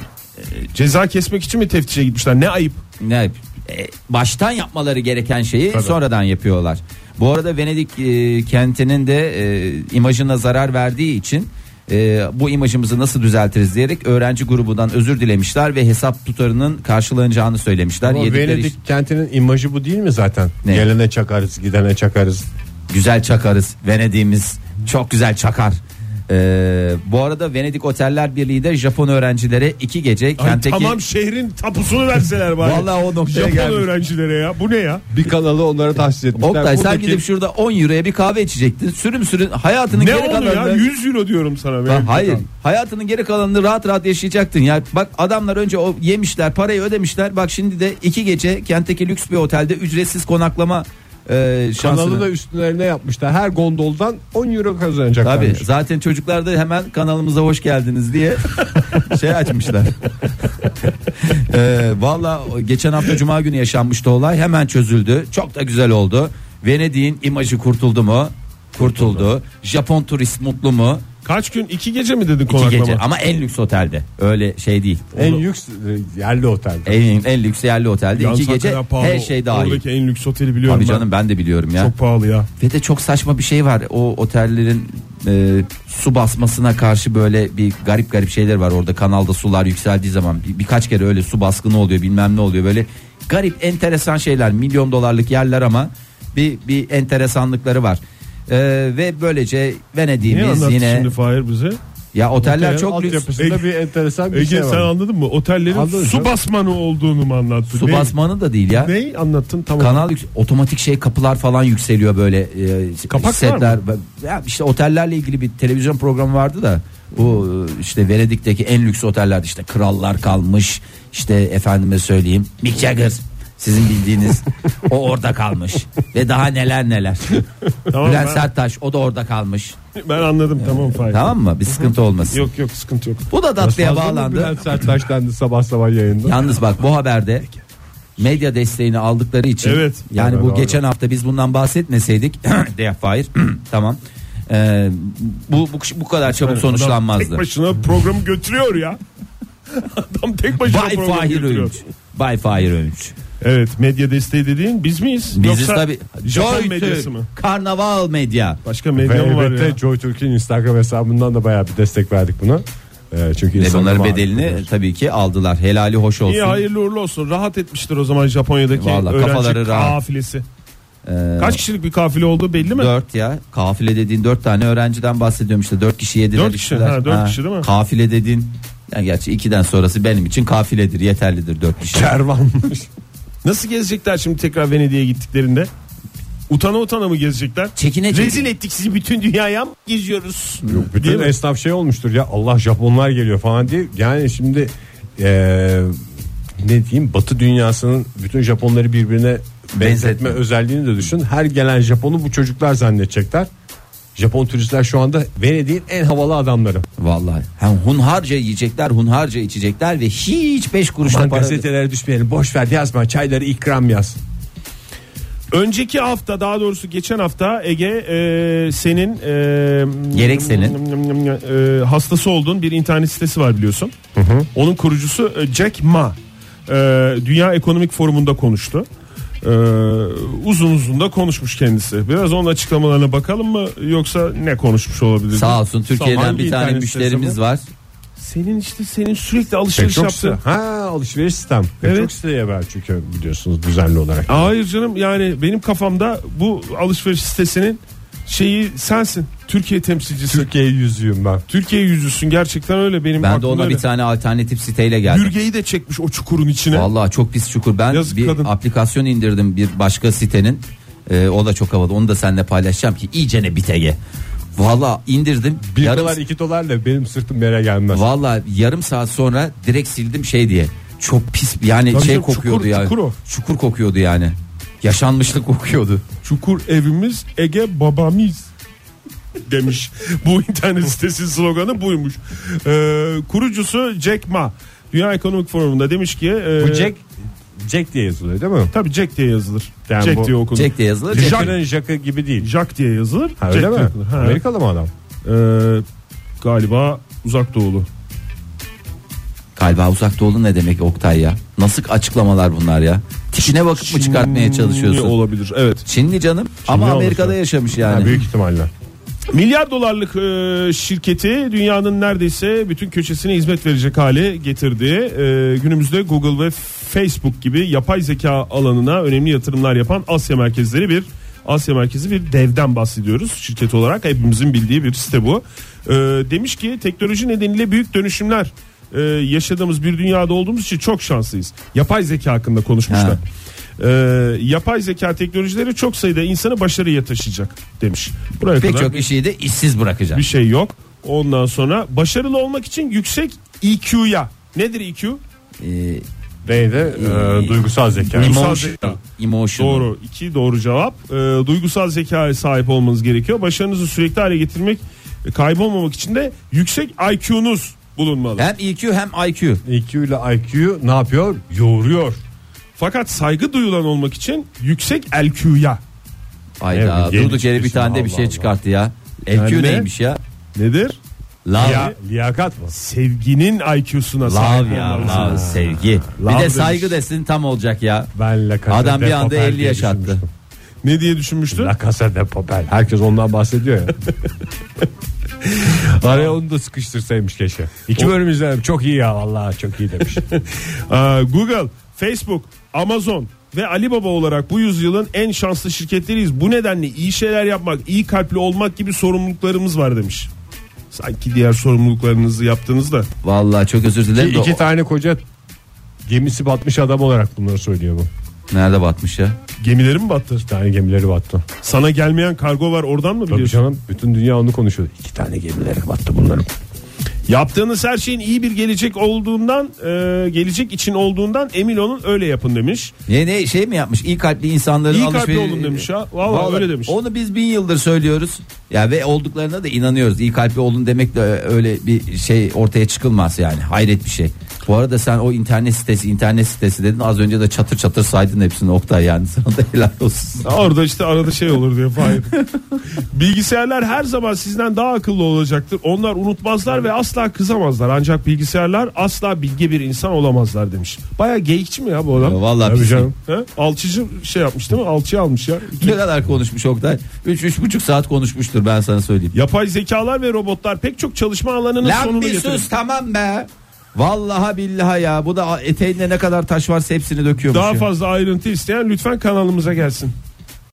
Speaker 4: Ceza kesmek için mi teftişe gitmişler? Ne ayıp.
Speaker 5: ne e, baştan yapmaları gereken şeyi sonradan yapıyorlar. Bu arada Venedik e, kentinin de e, imajına zarar verdiği için e, bu imajımızı nasıl düzeltiriz diyerek öğrenci grubundan özür dilemişler ve hesap tutarının karşılanacağını söylemişler.
Speaker 3: Ama
Speaker 5: Yedikleri
Speaker 3: Venedik
Speaker 5: iş-
Speaker 3: kentinin imajı bu değil mi zaten?
Speaker 5: Ne?
Speaker 3: Gelene çakarız gidene çakarız.
Speaker 5: güzel çakarız. Venedik'imiz çok güzel çakar. E, bu arada Venedik Oteller Birliği de Japon öğrencilere iki gece
Speaker 4: Ay,
Speaker 5: kentteki
Speaker 4: tamam şehrin tapusunu verseler bari.
Speaker 5: Vallahi o noktaya
Speaker 4: Japon
Speaker 5: gelmiş.
Speaker 4: öğrencilere ya. Bu ne ya?
Speaker 3: Bir kanalı onlara tahsis etmişler.
Speaker 5: Oktay sen
Speaker 3: Buradaki-
Speaker 5: gidip şurada 10 euroya bir kahve içecektin. Sürüm sürün hayatının
Speaker 4: Ne
Speaker 5: geri
Speaker 4: oldu ya?
Speaker 5: kalanını
Speaker 4: 100 euro diyorum sana.
Speaker 5: Bak, hayır.
Speaker 4: adam.
Speaker 5: Hayatının geri kalanını rahat rahat yaşayacaktın ya. Bak adamlar önce o yemişler, parayı ödemişler. Bak şimdi de iki gece kentteki lüks bir otelde ücretsiz konaklama e, şansını.
Speaker 3: Kanalı da üstlerine yapmışlar. Her gondoldan 10 euro
Speaker 5: Tabii
Speaker 3: kazanacaklarmış.
Speaker 5: zaten çocuklar da hemen kanalımıza hoş geldiniz diye şey açmışlar. ee, Valla geçen hafta cuma günü yaşanmıştı olay hemen çözüldü. Çok da güzel oldu. Venedik'in imajı kurtuldu mu? Kurtuldu. Japon turist mutlu mu?
Speaker 4: Kaç gün? iki gece mi dedin
Speaker 5: İki
Speaker 4: konaklama?
Speaker 5: gece ama en lüks otelde. Öyle şey değil.
Speaker 3: En lüks e, yerli otelde.
Speaker 5: En, en lüks yerli otelde
Speaker 4: Yalnız
Speaker 5: iki gece
Speaker 4: hakikaten pahalı.
Speaker 5: her şey dahil.
Speaker 4: Oradaki en lüks oteli biliyorum
Speaker 5: Tabii
Speaker 4: ben.
Speaker 5: canım ben de biliyorum ya.
Speaker 4: Çok pahalı ya.
Speaker 5: Ve de çok saçma bir şey var. O otellerin e, su basmasına karşı böyle bir garip garip şeyler var. Orada kanalda sular yükseldiği zaman bir- birkaç kere öyle su baskını oluyor bilmem ne oluyor. Böyle garip enteresan şeyler milyon dolarlık yerler ama bir, bir enteresanlıkları var. E, ve böylece
Speaker 4: Niye
Speaker 5: Venedik'imiz
Speaker 4: anlattı
Speaker 5: yine
Speaker 4: şimdi Fahir bize?
Speaker 5: ya oteller
Speaker 3: Otelin
Speaker 5: çok lüks.
Speaker 4: Ege-
Speaker 3: bir enteresan bir
Speaker 4: Ege
Speaker 3: şey
Speaker 4: sen
Speaker 3: var.
Speaker 4: anladın mı? Otellerin
Speaker 3: Anladım
Speaker 4: su basmanı olduğunu mu anlattı?
Speaker 5: Su
Speaker 4: Ne-
Speaker 5: basmanı da değil ya.
Speaker 4: Ne anlattın tamam.
Speaker 5: Kanal yük- otomatik şey kapılar falan yükseliyor böyle e,
Speaker 4: Kapak var
Speaker 5: setler.
Speaker 4: mı?
Speaker 5: Ya işte otellerle ilgili bir televizyon programı vardı da bu e, işte Venedik'teki en lüks otellerde işte krallar kalmış işte efendime söyleyeyim Mick Jagger sizin bildiğiniz o orada kalmış ve daha neler neler.
Speaker 4: Tamam,
Speaker 5: Bülent
Speaker 4: ben,
Speaker 5: Serttaş o da orada kalmış.
Speaker 4: ben anladım tamam Fahir.
Speaker 5: Tamam mı? Bir sıkıntı olmasın.
Speaker 4: Yok yok sıkıntı yok.
Speaker 5: Bu da tatlıya
Speaker 3: Fazla mı
Speaker 5: bağlandı.
Speaker 3: Bülent Serttaş dendi sabah sabah yayında.
Speaker 5: Yalnız bak bu haberde medya desteğini aldıkları için
Speaker 4: Evet.
Speaker 5: yani
Speaker 3: Evet,
Speaker 5: bu
Speaker 3: doğru.
Speaker 5: geçen hafta biz bundan bahsetmeseydik de Fahir tamam Ee, bu, bu bu kadar çabuk
Speaker 4: Tek
Speaker 5: sonuçlanmazdı.
Speaker 4: başına programı götürüyor ya. Adam tek başına
Speaker 5: Bay
Speaker 4: programı
Speaker 5: Fahir
Speaker 4: götürüyor.
Speaker 5: Öğünç. Bay Fahir Öğünç.
Speaker 4: Evet medya desteği dediğin biz miyiz?
Speaker 5: Biziz
Speaker 4: Yoksa
Speaker 5: tabi.
Speaker 4: Japon
Speaker 5: Joy
Speaker 4: medyası
Speaker 5: Türk,
Speaker 4: mı?
Speaker 5: Karnaval Medya.
Speaker 4: Başka medya mı var
Speaker 3: elbette
Speaker 4: ya?
Speaker 3: Joy Türk'ün Instagram hesabından da bayağı bir destek verdik buna. Ee, çünkü
Speaker 5: Ve
Speaker 3: insanlar
Speaker 5: bunların
Speaker 3: var.
Speaker 5: bedelini tabii ki aldılar. Helali hoş olsun.
Speaker 4: İyi hayırlı uğurlu olsun. Rahat etmiştir o zaman Japonya'daki
Speaker 5: Vallahi
Speaker 4: öğrenci
Speaker 5: kafaları rahat.
Speaker 4: kafilesi.
Speaker 5: Ee,
Speaker 4: Kaç kişilik bir kafile olduğu belli mi?
Speaker 5: Dört ya kafile dediğin dört tane öğrenciden bahsediyorum işte dört kişi yediler
Speaker 4: Dört kişi,
Speaker 5: içtiler.
Speaker 4: ha, dört kişi değil mi?
Speaker 5: Kafile dediğin yani gerçi ikiden sonrası benim için kafiledir yeterlidir dört kişi.
Speaker 3: Kervanmış.
Speaker 4: Nasıl gezecekler şimdi tekrar Venedik'e gittiklerinde? Utana utana mı gezecekler?
Speaker 5: Çekine çekine.
Speaker 4: Rezil ettik sizi bütün dünyaya mı geziyoruz?
Speaker 3: Yok,
Speaker 4: Değil
Speaker 3: bütün
Speaker 4: mi?
Speaker 3: esnaf şey olmuştur ya Allah Japonlar geliyor falan diye. Yani şimdi eee, ne diyeyim Batı dünyasının bütün Japonları birbirine benzetme
Speaker 5: Benzetme.
Speaker 3: özelliğini de düşün. Her gelen Japon'u bu çocuklar zannedecekler. Japon turistler şu anda Venedik'in en havalı adamları.
Speaker 5: Vallahi hem hunharca yiyecekler hunharca içecekler ve hiç beş kuruş da
Speaker 3: Aman
Speaker 5: para
Speaker 3: gazetelere düşmeyelim boş ver yazma çayları ikram yaz.
Speaker 4: Önceki hafta daha doğrusu geçen hafta Ege e, senin e,
Speaker 5: Gerek senin.
Speaker 4: e, hastası olduğun bir internet sitesi var biliyorsun. Onun kurucusu e, Jack Ma. E, Dünya Ekonomik Forumu'nda konuştu. E, uzun uzun da konuşmuş kendisi. Biraz onun açıklamalarına bakalım mı yoksa ne konuşmuş olabilir?
Speaker 5: Sağ olsun Türkiye'den bir tane müşterimiz var.
Speaker 4: Senin işte senin sürekli alışveriş yaptığın.
Speaker 3: Ha alışveriş sistem.
Speaker 4: Evet.
Speaker 3: çok siteye ver çünkü biliyorsunuz düzenli olarak.
Speaker 4: Hayır canım yani benim kafamda bu alışveriş sitesinin şeyi sensin. Türkiye temsilcisi.
Speaker 3: Türkiye yüzüğüm ben.
Speaker 4: Türkiye yüzüsün gerçekten öyle benim
Speaker 5: Ben de ona
Speaker 4: öyle.
Speaker 5: bir tane alternatif siteyle geldim.
Speaker 4: Bürgeyi de çekmiş o çukurun içine.
Speaker 5: Vallahi çok pis çukur. Ben
Speaker 4: Yazık
Speaker 5: bir
Speaker 4: kadın.
Speaker 5: aplikasyon indirdim bir başka sitenin. Ee, o da çok havalı. Onu da seninle paylaşacağım ki iyice ne bitege. Vallahi indirdim.
Speaker 3: Bir
Speaker 5: yarım,
Speaker 3: dolar iki dolarla benim sırtım yere gelmez.
Speaker 5: Vallahi yarım saat sonra direkt sildim şey diye. Çok pis yani
Speaker 4: Tabii
Speaker 5: şey
Speaker 4: canım,
Speaker 5: kokuyordu
Speaker 4: çukur,
Speaker 5: ya.
Speaker 4: çukur o.
Speaker 5: Çukur kokuyordu yani. Yaşanmışlık kokuyordu.
Speaker 4: Çukur evimiz Ege babamiz demiş. Bu internet sitesinin sloganı buymuş. Ee, kurucusu Jack Ma. Dünya Ekonomik Forumu'nda demiş ki e,
Speaker 3: Bu Jack Jack diye yazılıyor değil mi?
Speaker 4: tabii Jack diye yazılır.
Speaker 3: Yani
Speaker 4: Jack
Speaker 3: bu-
Speaker 4: diye okunur.
Speaker 5: Jack diye yazılır.
Speaker 4: Jack-
Speaker 3: Jack'ın Jack'ı gibi değil.
Speaker 4: Jack diye yazılır.
Speaker 3: Ha,
Speaker 4: Jack
Speaker 3: öyle mi?
Speaker 4: Ha.
Speaker 3: Amerikalı mı adam?
Speaker 4: Ee, galiba uzak doğulu.
Speaker 5: Galiba uzak doğulu ne demek Oktay ya? Nasıl açıklamalar bunlar ya? Tipine bakıp mı çıkartmaya çalışıyorsun?
Speaker 4: Olabilir evet.
Speaker 5: Çinli canım ama
Speaker 3: olmuş
Speaker 5: Amerika'da
Speaker 3: o.
Speaker 5: yaşamış
Speaker 3: Ha,
Speaker 5: yani.
Speaker 3: büyük ihtimalle.
Speaker 4: Milyar dolarlık e, şirketi dünyanın neredeyse bütün köşesine hizmet verecek hale getirdi. E, günümüzde Google ve Facebook gibi yapay zeka alanına önemli yatırımlar yapan Asya merkezleri bir Asya merkezi bir devden bahsediyoruz şirket olarak hepimizin bildiği bir site bu. E, demiş ki teknoloji nedeniyle büyük dönüşümler e, yaşadığımız bir dünyada olduğumuz için çok şanslıyız. Yapay zeka hakkında konuşmuşlar.
Speaker 5: Ha.
Speaker 4: E, yapay zeka teknolojileri çok sayıda insanı başarıya taşıyacak demiş. Buraya
Speaker 5: Pek
Speaker 4: kadar
Speaker 5: çok kişiyi de işsiz bırakacak.
Speaker 4: bir şey yok. Ondan sonra başarılı olmak için yüksek EQ'ya. Nedir EQ?
Speaker 5: Ee,
Speaker 3: Neydi? Ee, duygusal zeka.
Speaker 4: Duygusal
Speaker 5: emotion,
Speaker 4: zeka.
Speaker 5: emotion.
Speaker 4: Doğru. iki doğru cevap. Ee, duygusal zekaya sahip olmanız gerekiyor. Başarınızı sürekli hale getirmek, e, kaybolmamak için de yüksek IQ'nuz bulunmalı.
Speaker 5: Hem EQ hem IQ.
Speaker 3: EQ ile IQ ne yapıyor? Yoğuruyor.
Speaker 4: Fakat saygı duyulan olmak için yüksek LQ'ya.
Speaker 5: Ayda
Speaker 3: Evet,
Speaker 5: durduk yere bir tane de bir şey
Speaker 3: Allah.
Speaker 5: çıkarttı ya.
Speaker 4: Yani
Speaker 5: LQ
Speaker 4: ne?
Speaker 5: neymiş ya?
Speaker 4: Nedir?
Speaker 5: Love.
Speaker 3: Ya, liyakat mı?
Speaker 4: Sevginin IQ'suna sahip
Speaker 5: Love ya love sevgi.
Speaker 4: Love
Speaker 5: bir de
Speaker 4: demiş.
Speaker 5: saygı desin tam olacak ya.
Speaker 3: Ben La
Speaker 5: Adam bir anda
Speaker 3: Papel
Speaker 5: 50
Speaker 3: diye
Speaker 5: yaş attı.
Speaker 4: Ne diye düşünmüştün?
Speaker 3: La Casa de Papel. Herkes ondan bahsediyor ya. Araya onu da sıkıştırsaymış keşke. İki bölüm izledim. Çok iyi ya vallahi çok iyi demiş.
Speaker 4: Aa, Google, Facebook, Amazon ve Alibaba olarak bu yüzyılın en şanslı şirketleriyiz. Bu nedenle iyi şeyler yapmak, iyi kalpli olmak gibi sorumluluklarımız var demiş. Sanki diğer sorumluluklarınızı yaptığınızda.
Speaker 5: Vallahi çok özür dilerim. de
Speaker 3: İki
Speaker 5: o-
Speaker 3: tane koca gemisi batmış adam olarak bunları söylüyor bu.
Speaker 5: Nerede batmış ya?
Speaker 4: Gemileri mi battı?
Speaker 3: İki tane gemileri battı.
Speaker 4: Sana gelmeyen kargo var oradan mı
Speaker 3: Tabii
Speaker 4: biliyorsun?
Speaker 3: canım bütün dünya onu konuşuyor. İki tane gemileri battı bunların.
Speaker 4: Yaptığınız her şeyin iyi bir gelecek olduğundan, e, gelecek için olduğundan emin olun öyle yapın demiş.
Speaker 5: Ne ne şey mi yapmış? İyi kalpli insanların
Speaker 4: İyi kalpli
Speaker 5: alışveriş-
Speaker 4: olun demiş ya. Vallahi öyle demiş.
Speaker 5: Onu biz bin yıldır söylüyoruz. Ya ve olduklarına da inanıyoruz. İyi kalpli olun demek de öyle bir şey ortaya çıkılmaz yani. Hayret bir şey. Bu arada sen o internet sitesi internet sitesi dedin az önce de çatır çatır saydın hepsini Oktay yani sana da helal olsun.
Speaker 4: Orada işte arada şey olur diye Fahir. Bilgisayarlar her zaman sizden daha akıllı olacaktır. Onlar unutmazlar ve asla kızamazlar. Ancak bilgisayarlar asla bilge bir insan olamazlar demiş. Baya geyikçi mi ya bu adam?
Speaker 5: Ya vallahi
Speaker 3: Tabii canım.
Speaker 4: He? Alçıcı şey yapmış değil mi? Alçıya almış ya.
Speaker 5: Ne kadar konuşmuş Oktay? 3-3,5 saat konuşmuştur ben sana söyleyeyim.
Speaker 4: Yapay zekalar ve robotlar pek çok çalışma alanının
Speaker 5: Lan
Speaker 4: sonunu
Speaker 5: bir
Speaker 4: getirir.
Speaker 5: sus tamam be. Vallahi billahi ya bu da eteğinde ne kadar taş varsa hepsini döküyormuş.
Speaker 4: Daha
Speaker 5: ya.
Speaker 4: fazla ayrıntı isteyen lütfen kanalımıza gelsin.